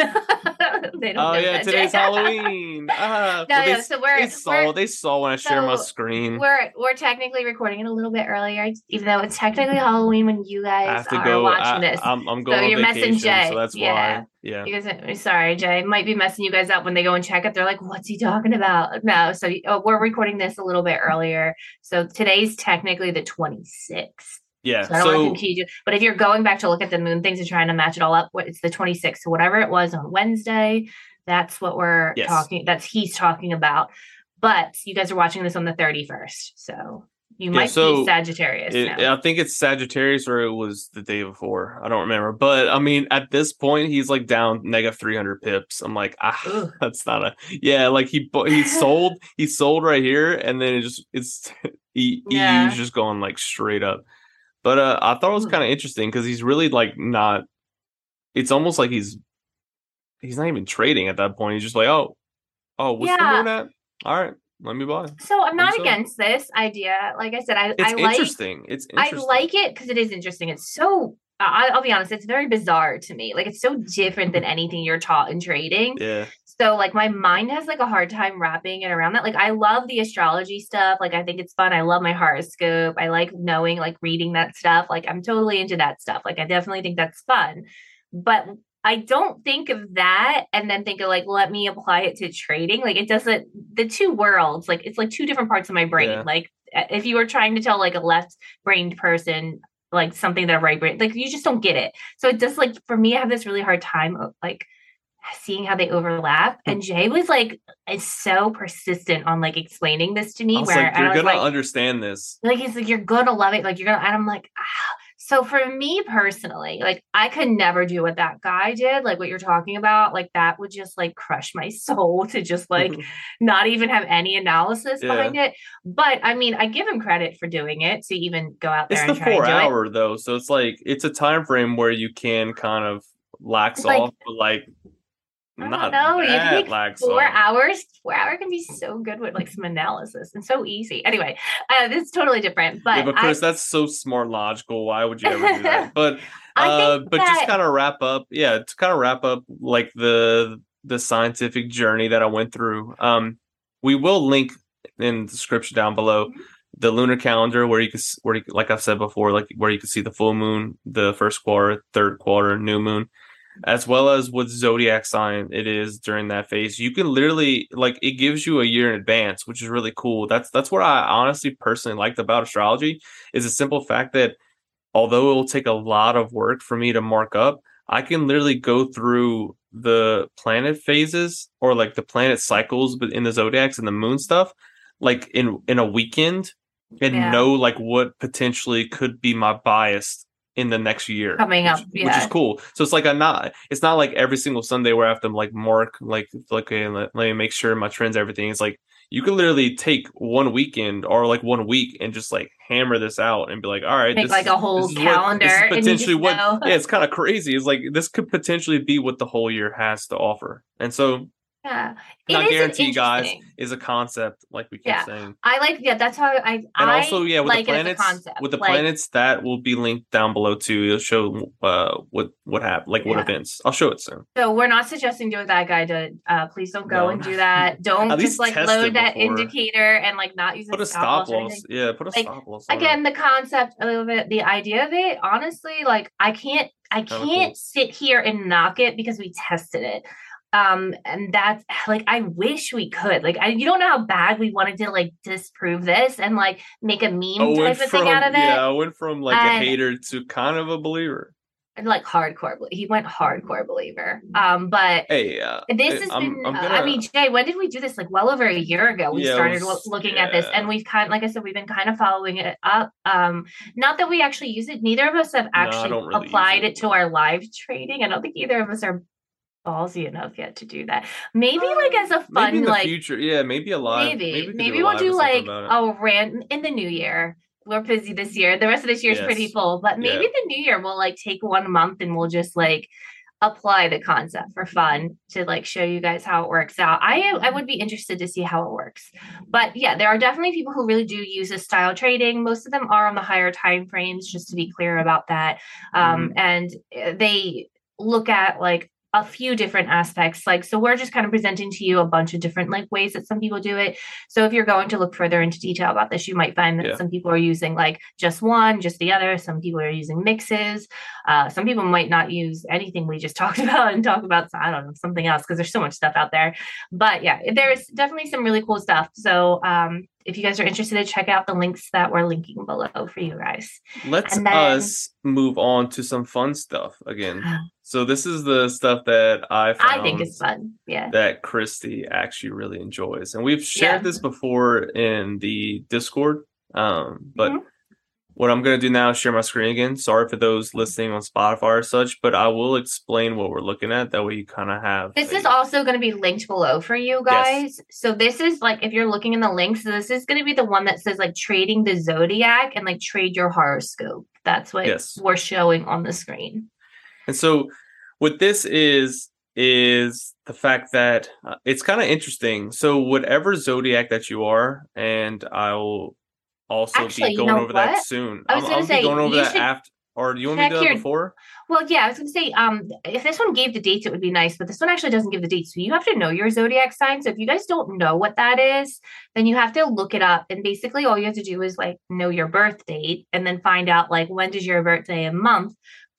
They don't Oh know yeah, today's yet. Halloween. Ah, No, no, they, so we're, they saw we're they saw when I share my screen. we're we're technically recording it a little bit earlier, even though it's technically Halloween when you guys are go. watching I, this. I'm, I'm going you're on messing vacation, Jay. so that's Yeah. why. Yeah. Guys, sorry, Jay, might be messing you guys up when they go and check it. They're like, "What's he talking about?" No, so uh, we're recording this a little bit earlier. So today's technically the 26th. Yeah. So I don't want to So confuse you. But if you're going back to look at the moon things and trying to match it all up, what it's the 26th. So whatever it was on Wednesday, that's what we're Yes. talking. That's he's talking about. But you guys are watching this on the 31st, so you Yeah, might so be Sagittarius it, now. I think it's Sagittarius or it was the day before. I don't remember. But I mean, at this point, he's like down negative 300 pips. I'm like, ah, Ugh. that's not a. Yeah, like he he sold he sold right here, and then it just it's he, Yeah. EU's just going like straight up. But uh, I thought it was Hmm. kind of interesting because he's really like not. It's almost like he's he's not even trading at that point. He's just like, oh, oh, what's the Yeah. moon at? All right, let me buy. so I'm not against this idea. Like I said, I, It's I like interesting. It's I like it because it is interesting. It's so I, I'll be honest, it's very bizarre to me. Like it's so different than anything you're taught in trading. Yeah. So like my mind has like a hard time wrapping it around that. Like I love the astrology stuff. Like I think it's fun. I love my horoscope. I like knowing, like reading that stuff. Like I'm totally into that stuff. Like I definitely think that's fun. But I don't think of that and then think of like, let me apply it to trading. Like it doesn't the two worlds, like it's like two different parts of my brain. Yeah. Like if you were trying to tell like a left brained person like something that right brain like you just don't get it. So it does like for me, I have this really hard time of like seeing how they overlap. Hmm. And Jay was like, is so persistent on like explaining this to me. I where like, you're I was gonna like, understand this. like he's like, you're gonna love it. Like you're gonna, and I'm like, ah. So for me personally, like I could never do what that guy did, like what you're talking about. Like that would just like crush my soul to just like mm-hmm. not even have any analysis Yeah. behind it. But I mean, I give him credit for doing it to even go out there it's and the try four do it. hour though, so it's like it's a time frame where you can kind of lax Like- off, but like I don't not know, you that think lax four off. hours four hour can be so good with like some analysis and so easy anyway uh this is totally different but, yeah, but I, that's so smart, logical. Why would you ever do that? But uh, but just kind of wrap up, yeah, to kind of wrap up like the the scientific journey that I went through. Um, we will link in the description down below. Mhm. The lunar calendar, where you can, where you, like I've said before, like where you can see the full moon, the first quarter, third quarter, new moon, as well as what zodiac sign it is during that phase. You can literally like it gives you a year in advance, which is really cool. That's that's what I honestly personally liked about astrology is the simple fact that although it will take a lot of work for me to mark up, I can literally go through the planet phases or like the planet cycles but in the zodiacs and the moon stuff like in in a weekend and Yeah. know like what potentially could be my bias in the next year Coming up, which, which is cool. So it's like i'm not it's not like every single sunday where i have to like mark like like okay, let, let me make sure my trends everything. It's like you can literally take one weekend or like one week and just like hammer this out and be like all right Make this like a whole this is what- this is calendar potentially what know. yeah it's kind of crazy. It's like this could potentially be what the whole year has to offer. And so Yeah. not It guarantee guys is a concept like we keep Yeah. saying I like yeah, that's how I and I also yeah with like the it as a planets concept. with the Like, planets that will be linked down below too it'll show uh what what happened like what Yeah. events i'll show it soon So we're not suggesting do that guy did. Uh, please don't go No. and do that. Don't just like load that indicator and like not use put a stop stop loss yeah put a Like, stop loss it. Again, the concept of it, the idea of it, honestly, like I can't, I can't cool. sit here and knock it because we tested it. Um, and that's like I wish we could. Like, I you don't know how bad we wanted to like disprove this and like make a meme I type of from thing out of it. yeah i went from like a hater to kind of a believer And, like hardcore. He went hardcore believer. Um, but hey uh, this has I'm- been I'm uh, gonna- i mean jay when did we do this like well over a year ago we Yeah, started was- lo- looking at this and we've kind like i said we've been kind of following it up um not that we actually use it neither of us have actually don't really applied it. it to our live trading i don't think either of us are ballsy enough yet to do that. Maybe like as a Uh, maybe fun in the like future yeah maybe a live maybe we maybe, a we'll do like a rant in the new year. We're busy this year. The rest of this year is pretty full but maybe Yeah. the new year we'll like take one month and we'll just like apply the concept for fun to like show you guys how it works out. I i would be interested to see how it works. But yeah there are definitely people who really do use this style trading. Most of them are on the higher time frames just to be clear about that. Um and uh, they look at like a few different aspects. Like so we're just kind of presenting to you a bunch of different like ways that some people do it. So if you're going to look further into detail about this you might find that Yeah. some people are using like just one just the other. Some people are using mixes. Uh, some people might not use anything we just talked about and talk about i don't know something else because there's so much stuff out there. But yeah there's definitely some really cool stuff. So um if you guys are interested to check out the links that we're linking below for you guys. Let's then- us move on to some fun stuff again so this is the stuff that i found i think it's fun yeah that Christy actually really enjoys. And we've shared Yeah. this before in the Discord. Um, but Mhm. what I'm gonna do now is share my screen again. Sorry for those listening on Spotify or such, but I will explain what we're looking at. That way you kind of have This a- is also going to be linked below for you guys. So this is like if you're looking in the links, this is going to be the one that says like trading the zodiac and like trade your horoscope. That's what Yes. we're showing on the screen. And so what this is is the fact that uh, it's kind of interesting. So whatever zodiac that you are, and I'll also Actually, be you going know over that soon. I was I'm, gonna I'll say, going over that after. Or do you want me to do that your- before? Well, yeah, I was going to say um if this one gave the dates it would be nice, but this one actually doesn't give the dates. So you have to know your zodiac sign. So if you guys don't know what that is, then you have to look it up and basically all you have to do is like know your birth date and then find out like when does your birthday and month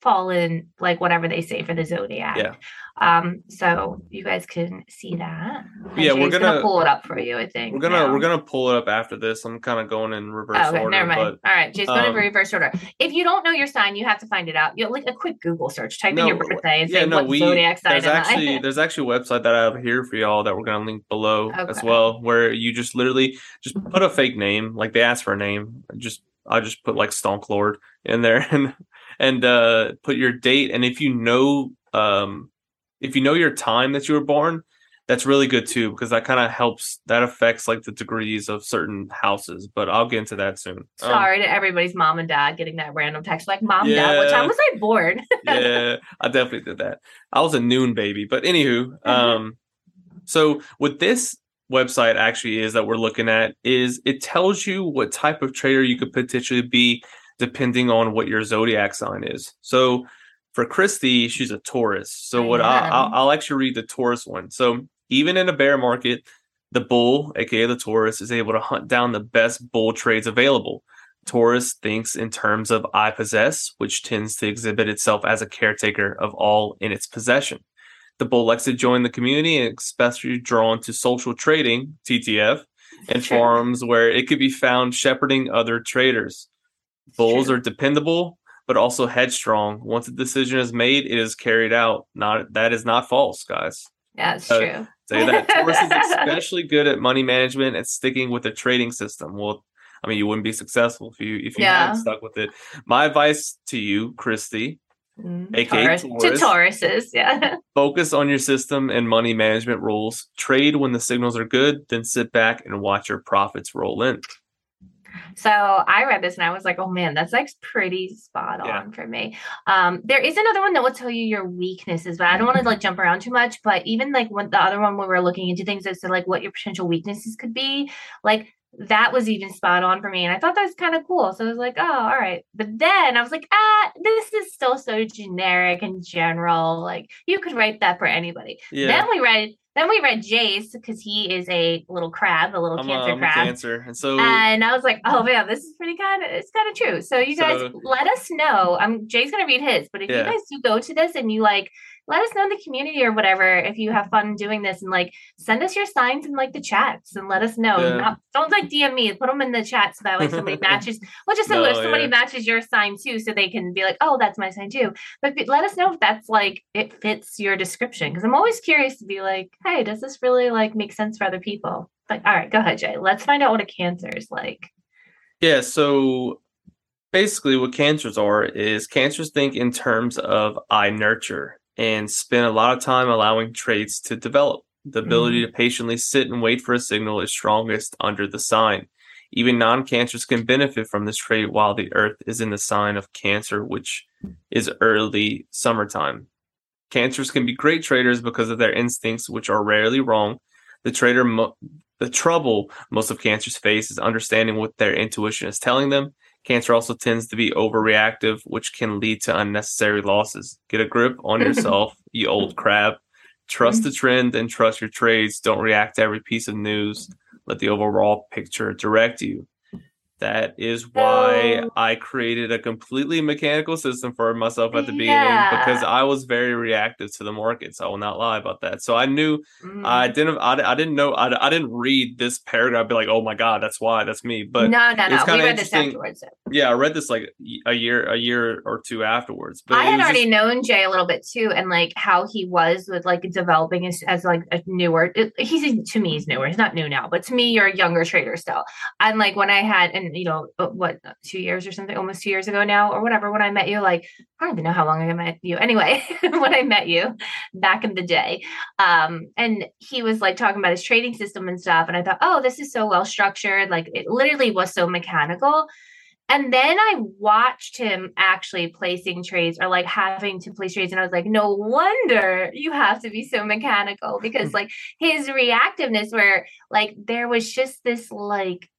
fall in like whatever they say for the zodiac. Yeah. Um, so you guys can see that. Yeah, we're Jay's gonna- pull it up for you. I think We're gonna now. we're gonna pull it up after this. I'm kind of going in reverse Oh, okay, order, never mind. but All right, going um, in reverse order. If you don't know your sign, you have to find it out. You like a quick Google search, type in your birthday, and yeah, say no, what we zodiac sign there's I? actually there's actually a website that I have here for y'all that we're gonna link below as well, where you just literally just put a fake name, like they ask for a name. Just I just put like Stonk Lord in there and and uh put your date, and if you know um if you know your time that you were born. That's really good too because that kind of helps. That affects like the degrees of certain houses, but I'll get into that soon. Um, Sorry to everybody's mom and dad getting that random text like, "Mom, dad, what time was I born?" yeah, I definitely did that. I was a noon baby, but anywho, um, so what this website actually is that we're looking at is it tells you what type of trader you could potentially be depending on what your zodiac sign is. So for Christy, she's a Taurus. So what I, I'll. I'll actually read the Taurus one. So even in a bear market, The bull, aka the Taurus, is able to hunt down the best bull trades available. Taurus thinks in terms of I possess, which tends to exhibit itself as a caretaker of all in its possession. The bull likes to join the community and especially drawn to social trading, TTF, and forums where it could be found shepherding other traders. Bulls True. are dependable, but also headstrong. Once a decision is made, it is carried out. Not that is not false, guys. Yeah, it's Uh, true. Say that Taurus is especially good at money management and sticking with the trading system. Well, I mean, you wouldn't be successful if you if you Yeah. hadn't stuck with it. My advice to you, Christy, Mm, aka Taurus- Taurus. To Tauruses, yeah. focus on your system and money management rules. Trade when the signals are good, then sit back and watch your profits roll in. So I read this and I was like, oh man, that's like pretty spot on Yeah. for me. Um, there is another one that will tell you your weaknesses, but I don't want to like jump around too much. But even like when the other one, we were looking into things as to like what your potential weaknesses could be, like that was even spot on for me. And I thought that was kind of cool. So I was like, oh, all right. But then I was like, ah, this is still so generic and general. Like you could write that for anybody. Yeah, Then we read then we read Jay's because he is a little crab, a little I'm, cancer a crab. cancer, and so And I was like, oh man, this is pretty kind of it's kind of true. So you guys So- let us know. I'm Jay's gonna read his, but if you guys do go to this and you like let us know in the community or whatever if you have fun doing this and like send us your signs in like the chats and let us know. Yeah. Not, don't like DM me, put them in the chat so that way somebody matches. Well, just so No, if somebody yeah. matches your sign too, so they can be like, oh, that's my sign too. But be- let us know if that's like it fits your description because I'm always curious to be like, hey, does this really like make sense for other people? But all right, go ahead, Jay. Let's find out what a cancer is like. Yeah, so basically what cancers are is cancers think in terms of I nurture and spend a lot of time allowing traits to develop. The ability mm. to patiently sit and wait for a signal is strongest under the sign. Even non-cancers can benefit from this trait while the earth is in the sign of cancer, which is early summertime. Cancers can be great traders because of their instincts, which are rarely wrong. The trader mo- the trouble most of cancers face is understanding what their intuition is telling them. Cancer also tends to be overreactive, which can lead to unnecessary losses. Get a grip on yourself, you old crab. Trust the trend and trust your trades. Don't react to every piece of news. Let the overall picture direct you. That is why. I created a completely mechanical system for myself at the beginning because I was very reactive to the markets. I will not lie about that. So I knew Mm. I didn't. I, I didn't know. I, I didn't read this paragraph. Be like, "Oh my god, that's why. That's me." But no, no, no. We read this afterwards. so. yeah, I read this like a year, a year or two afterwards. But I had already just- known Jay a little bit too, and like how he was with like developing as, as like a newer. It, he's to me, he's newer. He's not new now, but to me, you're a younger trader still. And like when I had, and you know, uh, what two years or something, almost two years ago now, or whatever. When I met you, like I don't even know how long I met you. Anyway, when I met you back in the day, um, and he was like talking about his trading system and stuff, and I thought, oh, this is so well structured. Like it literally was so mechanical. And then I watched him actually placing trades or like having to place trades. And I was like, no wonder you have to be so mechanical because like his reactiveness, where like there was just this like,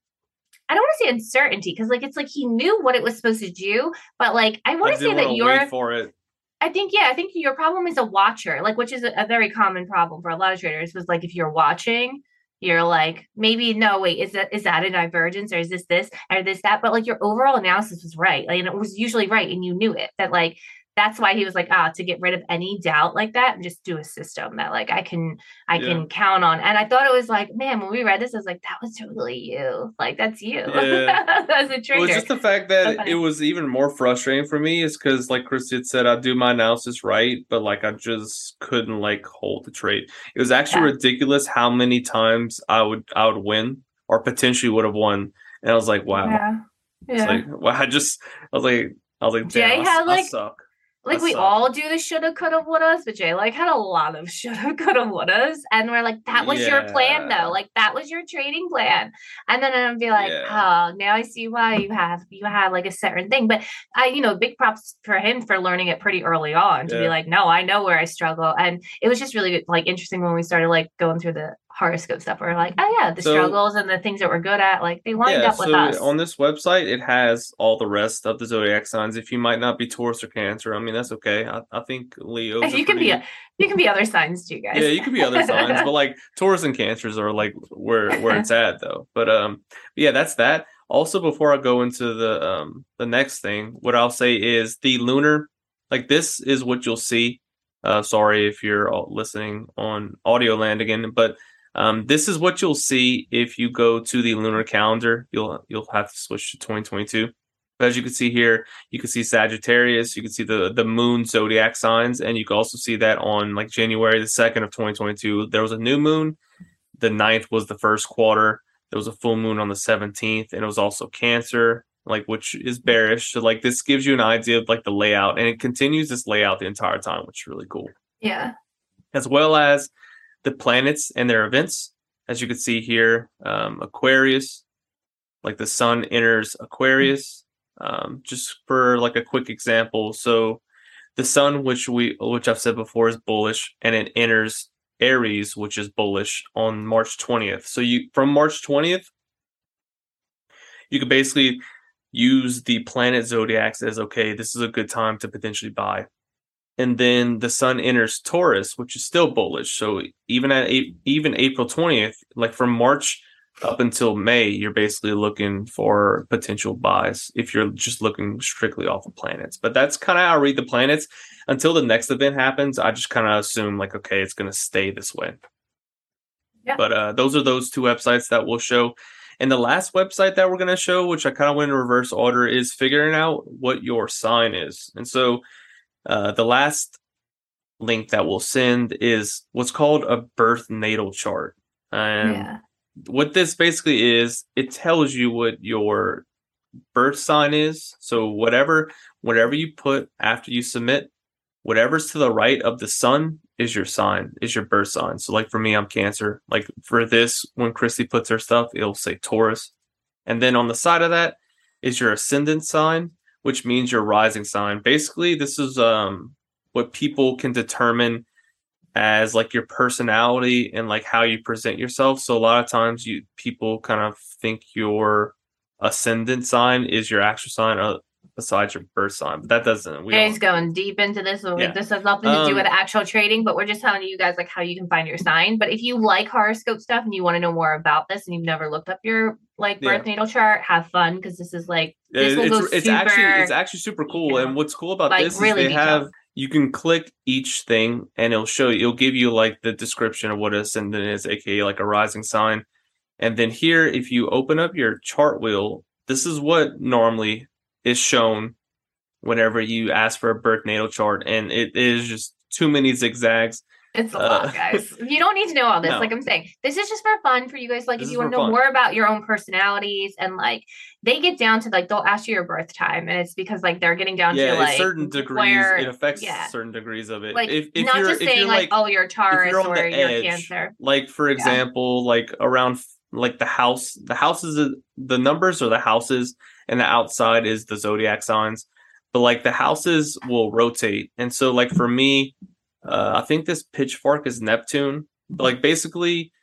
I don't want to say uncertainty because like it's like he knew what it was supposed to do, but like I want to say that you're for it. I think yeah, I think your problem is a watcher, like which is a, a very common problem for a lot of traders. Was like if you're watching, you're like maybe no wait is that is that a divergence or is this this or this that? But like your overall analysis was right, like and it was usually right, and you knew it. That like that's why he was like ah to get rid of any doubt like that and just do a system that like I can I Yeah. can count on. And I thought it was like man when we read this, I was like that was totally you, like that's you Yeah. as a trader. Well, just the fact that funny. it was even more frustrating for me is because, like Chris had said, I do my analysis right, but like I just couldn't like hold the trade. It was actually Yeah. ridiculous how many times I would I would win or potentially would have won, and I was like, wow. yeah. It's like well, I just I was like I was like, Jay I, had, I like, suck. Like we all do the shoulda coulda wouldas but jay like had a lot of shoulda coulda wouldas and we're like that was your plan though. Like that was your trading plan. And then i'd be like Yeah. oh now i see why you have you have like a certain thing. But i you know big props for him for learning it pretty early on to be like no i know where i struggle. And it was just really like interesting when we started like going through the horoscope stuff. We're like, oh yeah, the So- struggles and the things that we're good at, like they lined yeah, up with so us. on this website, it has all the rest of the zodiac signs. If you might not be Taurus or Cancer, I mean that's okay. I, I think Leo. you can be a, you can be other signs too, guys. yeah, you can be other signs, but like Taurus and Cancers are like where where it's at though. But um, yeah, that's that. Also, before I go into the um the next thing, what I'll say is the lunar, like this is what you'll see. Uh, sorry if you're listening on audio land again, but um, this is what you'll see if you go to the lunar calendar. You'll you'll have to switch to 2022. But as you can see here, you can see Sagittarius, you can see the the moon zodiac signs, and you can also see that on like January the second of 2022. There was a new moon. The 9th was the first quarter. There was a full moon on the 17th, and it was also Cancer, like which is bearish. So like this gives you an idea of like the layout, and it continues this layout the entire time, which is really cool yeah. as well as the planets and their events. As you can see here, um, Aquarius, like the sun enters Aquarius. Um, just for like a quick example, so the sun, which we which I've said before, is bullish, and it enters Aries, which is bullish on March twentieth. So you from March twentieth, you could basically use the planet zodiacs as okay, this is a good time to potentially buy and then the sun enters Taurus, which is still bullish. So even at even April twentieth, like from March up until May, you're basically looking for potential buys if you're just looking strictly off of planets. But that's kind of how I read the planets. Until the next event happens, I just kind of assume like, okay, it's going to stay this way. Yeah. But uh, those are those two websites that we'll show. And the last website that we're going to show, which I kind of went in reverse order, is figuring out what your sign is. And so uh, the last link that we'll send is what's called a birth natal chart. And yeah. what this basically is, it tells you what your birth sign is. So whatever whatever you put after you submit, whatever's to the right of the sun is your sign, is your birth sign. So like for me, I'm Cancer. Like for this, when Christy puts her stuff, it'll say Taurus. And then on the side of that is your ascendant sign, which means your rising sign. Basically, this is um what people can determine as like your personality and like how you present yourself. So a lot of times you people kind of think your ascendant sign is your actual sign uh, besides your birth sign. But that doesn't we Jay's going deep into this. Yeah. This has nothing to do Um, with actual trading, but we're just telling you guys like how you can find your sign. But if you like horoscope stuff and you want to know more about this and you've never looked up your like Yeah. birth natal chart, have fun because this is like this It- will it's go it's super, actually it's actually super cool. And what's cool about Like, this really is they detailed. have you can click each thing and it'll show you it'll give you like the description of what a ascendant is, aka like a rising sign. And then here, if you open up your chart wheel, this is what normally is shown whenever you ask for a birth natal chart, and it is just too many zigzags. It's a Uh, lot, guys. You don't need to know all this. No. Like I'm saying, this is just for fun for you guys. Like, This if you want to know fun. more about your own personalities and like they get down to like they'll ask you your birth time, and it's because like they're getting down yeah, to like certain degrees. where- it affects yeah. certain degrees of it. like if if not you're just if saying you're like, oh you're Taurus you're or the you're edge, Cancer. like for example like around like the house the houses the numbers or the houses and the outside is the zodiac signs but like the houses will rotate. And so like for me uh i think this pitchfork is neptune. But like basically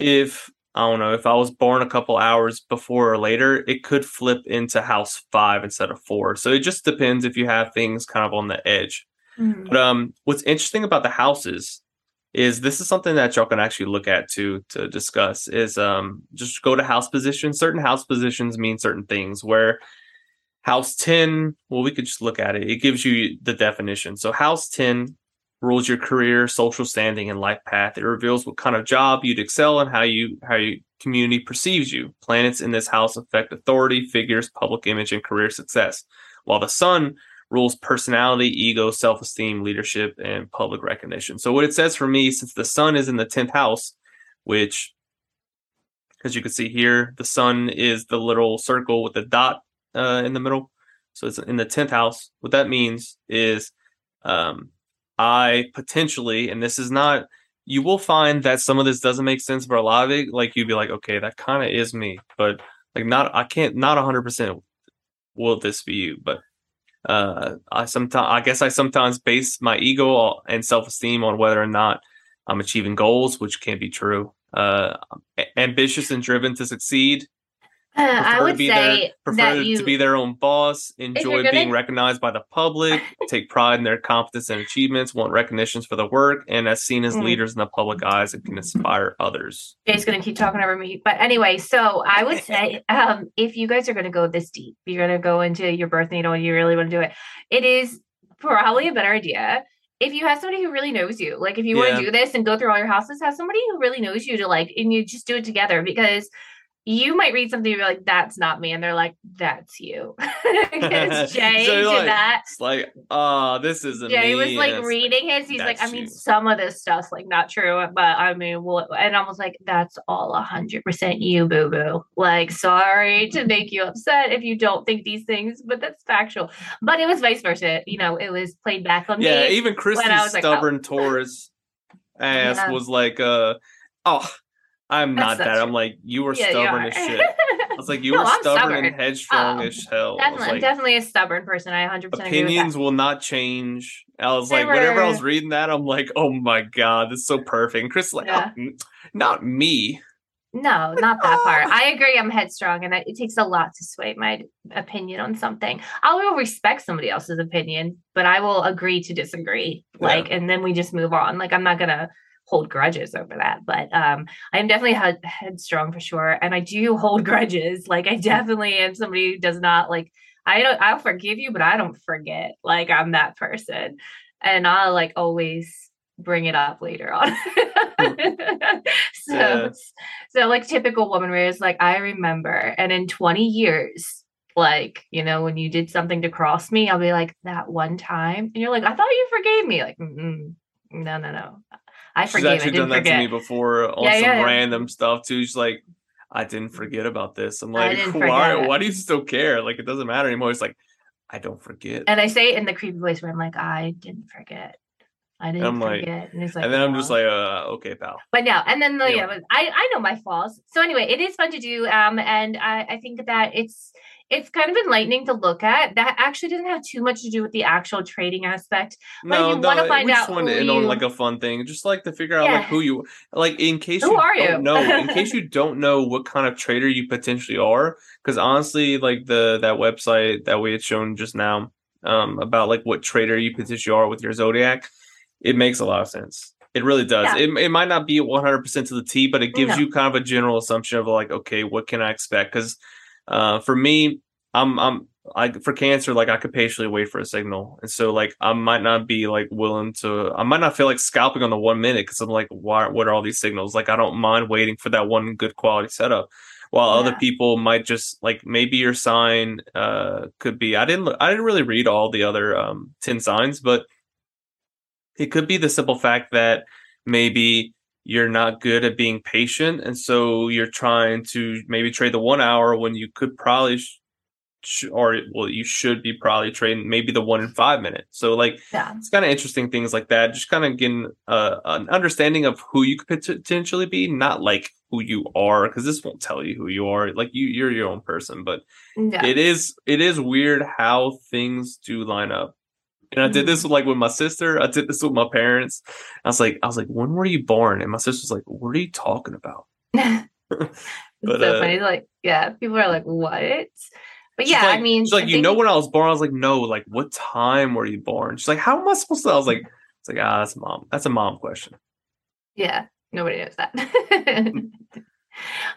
if i don't know if i was born a couple hours before or later it could flip into house five instead of four. So it just depends if you have things kind of on the edge. Mhm. but um, what's interesting about the houses is this is something that y'all can actually look at to to discuss. Is um, just go to house positions. Certain house positions mean certain things. Where house ten, well, we could just look at it. It gives you the definition. So house ten rules your career, social standing, and life path. It reveals what kind of job you'd excel and how you how your community perceives you. Planets in this house affect authority, figures, public image, and career success. While the sun rules personality, ego, self esteem, leadership, and public recognition. So, what it says for me, since the sun is in the 10th house, which, as you can see here, the sun is the little circle with the dot uh, in the middle. So, it's in the 10th house. What that means is um, I potentially, and this is not, you will find that some of this doesn't make sense, but a lot of it, like, you'd be like, okay, that kind of is me. But, like, not, I can't, not 100% will this be you, but uh, I sometimes I guess I sometimes base my ego and self esteem on whether or not I'm achieving goals, which can't be true. uh, ambitious and driven to succeed. Uh, I would say their, prefer that you to be their own boss, enjoy gonna- being recognized by the public, take pride in their competence and achievements, want recognitions for their work, and as seen as Mm. leaders in the public eyes and can inspire others. Jay's gonna keep talking over me. But anyway, so I would say um if you guys are gonna go this deep, you're gonna go into your birth natal and you really want to do it, it is probably a better idea if you have somebody who really knows you. Like if you want to do this and go through all your houses, have somebody who really knows you to like and you just do it together because you might read something and be like, that's not me. And they're like, that's you. Because Jay So did like, that. It's like, ah, this isn't Jay me. was like reading his. He's like, I mean, you. some of this stuff's like not true, but I mean, well, and I was like, that's all a hundred percent you, boo boo. Like, sorry to make you upset if you don't think these things, but that's factual. But it was vice versa. You know, it was played back on Yeah, me. even Christy's was like, oh. stubborn Taurus ass Yeah. was like, uh, oh, I'm That's not that. true. I'm like, you were Yeah, you stubborn are. as shit. I was like, you No, were I'm stubborn, stubborn. and headstrong Oh, as hell. Definitely, like, definitely a stubborn person. I 100 percent agree with that. opinions will not change. I was They like, whenever I was reading that, I'm like, oh my god, this is so perfect. And Chris like, oh, Yeah. oh, not me. No, not that part. I agree. I'm headstrong, and I- it takes a lot to sway my opinion on something. I will respect somebody else's opinion, but I will agree to disagree. Yeah. Like, and then we just move on. Like, I'm not gonna hold grudges over that. But um, I am definitely head- headstrong for sure, and I do hold grudges. Like, I definitely am somebody who does not like. I don't. I'll forgive you, but I don't forget. Like, I'm that person, and I'll like always bring it up later on. so, Yeah. so like typical woman where it's like, I remember, and in 20 years, like, you know, when you did something to cross me, I'll be like, that one time. And you're like, I thought you forgave me. Like, no, no, no. I She's actually done that to me before on Yeah, some yeah, yeah. random stuff too. She's like, I didn't forget about this. I'm like, why? Why do you still care? Like, it doesn't matter anymore. It's like, I don't forget. And I say it in the creepy voice where I'm like, I didn't forget. I didn't I'm like- forget. and it's like, and then I'm just like, uh, okay, pal. but no and then the, Anyway. yeah, I I know my flaws. So anyway, it is fun to do, um, and I I think that it's it's kind of enlightening to look at. That actually doesn't have too much to do with the actual trading aspect. But if No, you wanna no, find we just out wanted to end on like a fun thing, just like to figure out Yeah. like who you like in case Who you are don't you? know, in case you don't know what kind of trader you potentially are. Because honestly, like the that website that we had shown just now, um, about like what trader you potentially are with your zodiac, it makes a lot of sense. It really does. Yeah. It, it might not be 100% to the T, but it gives No. you kind of a general assumption of like, okay, what can I expect? Because uh, for me, I'm I'm I for cancer, like I could patiently wait for a signal, and so like I might not be like willing to. I might not feel like scalping on the one minute because I'm like, why? What are all these signals? Like I don't mind waiting for that one good quality setup. While other people might just like maybe your sign uh could be. I didn't. look- I didn't really read all the other um ten signs, but it could be the simple fact that maybe you're not good at being patient and so you're trying to maybe trade the one hour when you could probably sh- or well you should be probably trading maybe the one in five minutes so like Yeah. it's kind of interesting things like that just kind of getting uh, an understanding of who you could potentially be not like who you are because this won't tell you who you are like you you're your own person but Yeah. it is it is weird how things do line up and i did this Mm-hmm. with, like with my sister i did this with my parents i was like i was like when were you born and my sister was like what are you talking about But, so uh, funny. Like, yeah, people are like, what? But yeah, like- I mean, she's like I you know when i was born i was like no like what time were you born she's like how am i supposed to i was like it's like ah that's mom that's a mom question Yeah, nobody knows that.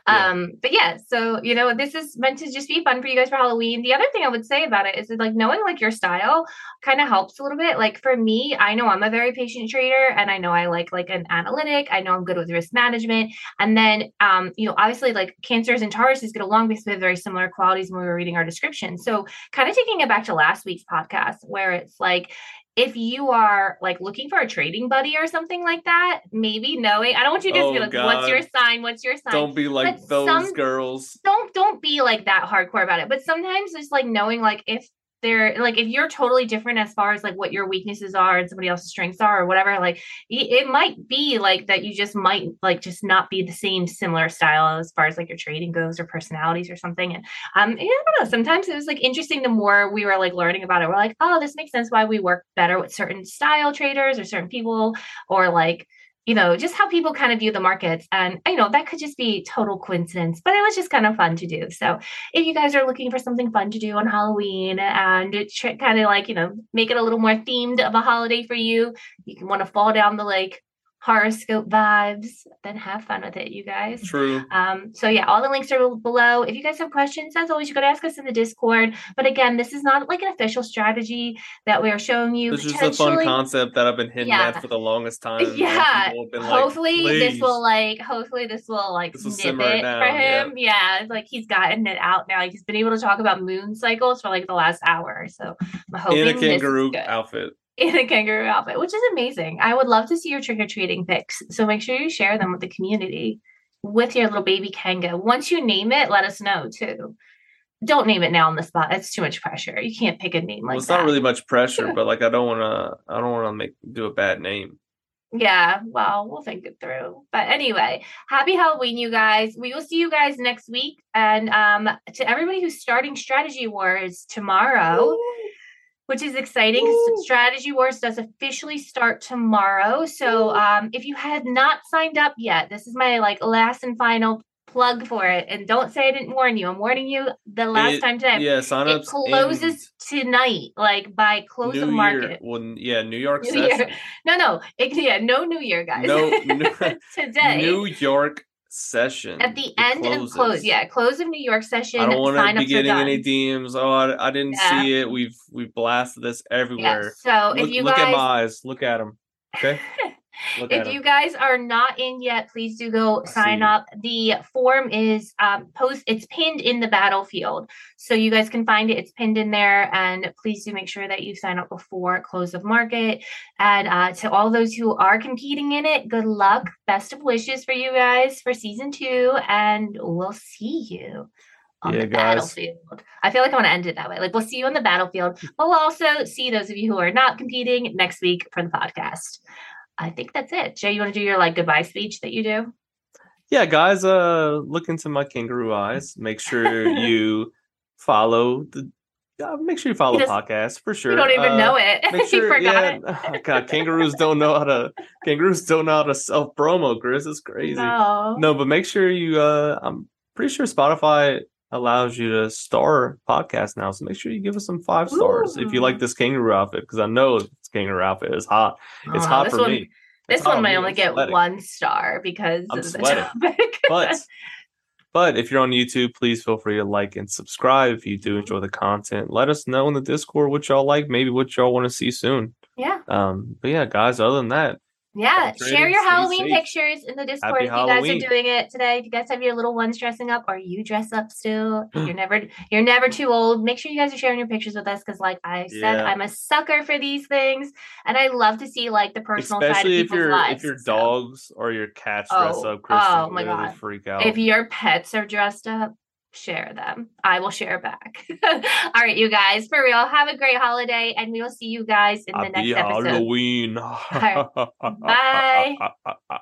Yeah. um, but yeah, so you know, this is meant to just be fun for you guys for Halloween. The other thing I would say about it is that, like knowing like your style kind of helps a little bit. Like for me, I know I'm a very patient trader and I know I like like an analytic. I know I'm good with risk management. And then um, you know, obviously like cancers and Tauruses get along because we have very similar qualities when we were reading our description. So kind of taking it back to last week's podcast where it's like if you are like looking for a trading buddy or something like that, maybe knowing I don't want you to just be Oh, like, what's your sign? What's your sign? don't be like But those some- girls don't don't be like that hardcore about it. But sometimes it's like knowing like if they're like if you're totally different as far as like what your weaknesses are and somebody else's strengths are or whatever, like it might be like that you just might like just not be the same similar style as far as like your trading goes or personalities or something. And um, yeah, I don't know. Sometimes it was like interesting. The more we were like learning about it, we're like, oh, this makes sense why we work better with certain style traders or certain people, or like you know, just how people kind of view the markets. And, you know, that could just be total coincidence, but it was just kind of fun to do. So if you guys are looking for something fun to do on Halloween and tr- kind of like, you know, make it a little more themed of a holiday for you, you can want to fall down the lake horoscope vibes, then have fun with it, you guys. True. Um, so yeah, all the links are below. If you guys have questions, as always, you could ask us in the Discord. But again, this is not like an official strategy that we are showing you. This is just a fun concept that I've been hinting Yeah. at for the longest time. Yeah. like, hopefully this will like hopefully this will like This will nip it down, for him. Yeah. like he's gotten it out now. Like he's been able to talk about moon cycles for like the last hour. So I'm hoping in a kangaroo outfit. In a kangaroo outfit, which is amazing. I would love to see your trick or treating pics. So make sure you share them with the community with your little baby kanga. Once you name it, let us know too. Don't name it now on the spot. It's too much pressure. You can't pick a name Well, like it's that. not really much pressure, but like I don't want to. I don't want to make do a bad name. Yeah, well, we'll think it through. But anyway, happy Halloween, you guys. We will see you guys next week. And um, to everybody who's starting Strategy Wars tomorrow, which is exciting. Woo. Strategy Wars does officially start tomorrow. So um, if you had not signed up yet, this is my like last and final plug for it. And don't say I didn't warn you. I'm warning you the last It- time today. Yeah, sign up. It closes tonight, like by close New of Year. market. Well, yeah, New York New Year. No, no, it, yeah, no New Year, guys. No, no- today. New York session. at the end of close, yeah, close of New York session. I don't want to be getting any DMs. Oh, I, I didn't Yeah. see it. We've we've blasted this Yeah. everywhere. So if look you look guys, at my eyes. Look at them. Okay. Look if you guys are not in yet, please do go I sign up. The form is um, post. It's pinned in the battlefield, so you guys can find it. It's pinned in there, and please do make sure that you sign up before close of market. And uh, to all those who are competing in it, good luck. Best of wishes for you guys for season two, and we'll see you. On Yeah, the guys. battlefield. I feel like I want to end it that way. Like we'll see you on the battlefield. But we'll also see those of you who are not competing next week for the podcast. I think that's it. Jay, you want to do your like goodbye speech that you do? yeah, guys, uh, look into my kangaroo eyes. Make sure you follow the. Uh, make sure you follow the podcast for sure. You don't even Uh, know it. Make sure, you forgot yeah. it. God, kangaroos don't know how to. Kangaroos don't know how to self promo. Chris, it's crazy. No. No, but make sure you. Uh, I'm pretty sure Spotify allows you to star podcasts now, so make sure you give us some five stars if you like this kangaroo outfit because I know kangaroo outfit is hot. It's Oh, hot for one, me. This It's one on might only get sweating. one star because I'm of the sweating. topic. But but if you're on YouTube, please feel free to like and subscribe if you do enjoy the content. Let us know in the Discord what y'all like, maybe what y'all want to see soon. yeah, Um, but yeah, guys, other than that, yeah. Share your Halloween safe. pictures in the Discord Happy if you guys are doing it today. If you guys have your little ones dressing up, or you dress up still, you're never you're never too old. Make sure you guys are sharing your pictures with us because, like I said, Yeah. I'm a sucker for these things, and I love to see like the personal side of especially if people's lives. if your so. dogs or your cats dress Oh, up, Chris, oh my God. freak out. If your pets are dressed up, share them. I will share back. All right, you guys, for real. Have a great holiday, and we will see you guys in the Happy next episode. Halloween. Bye.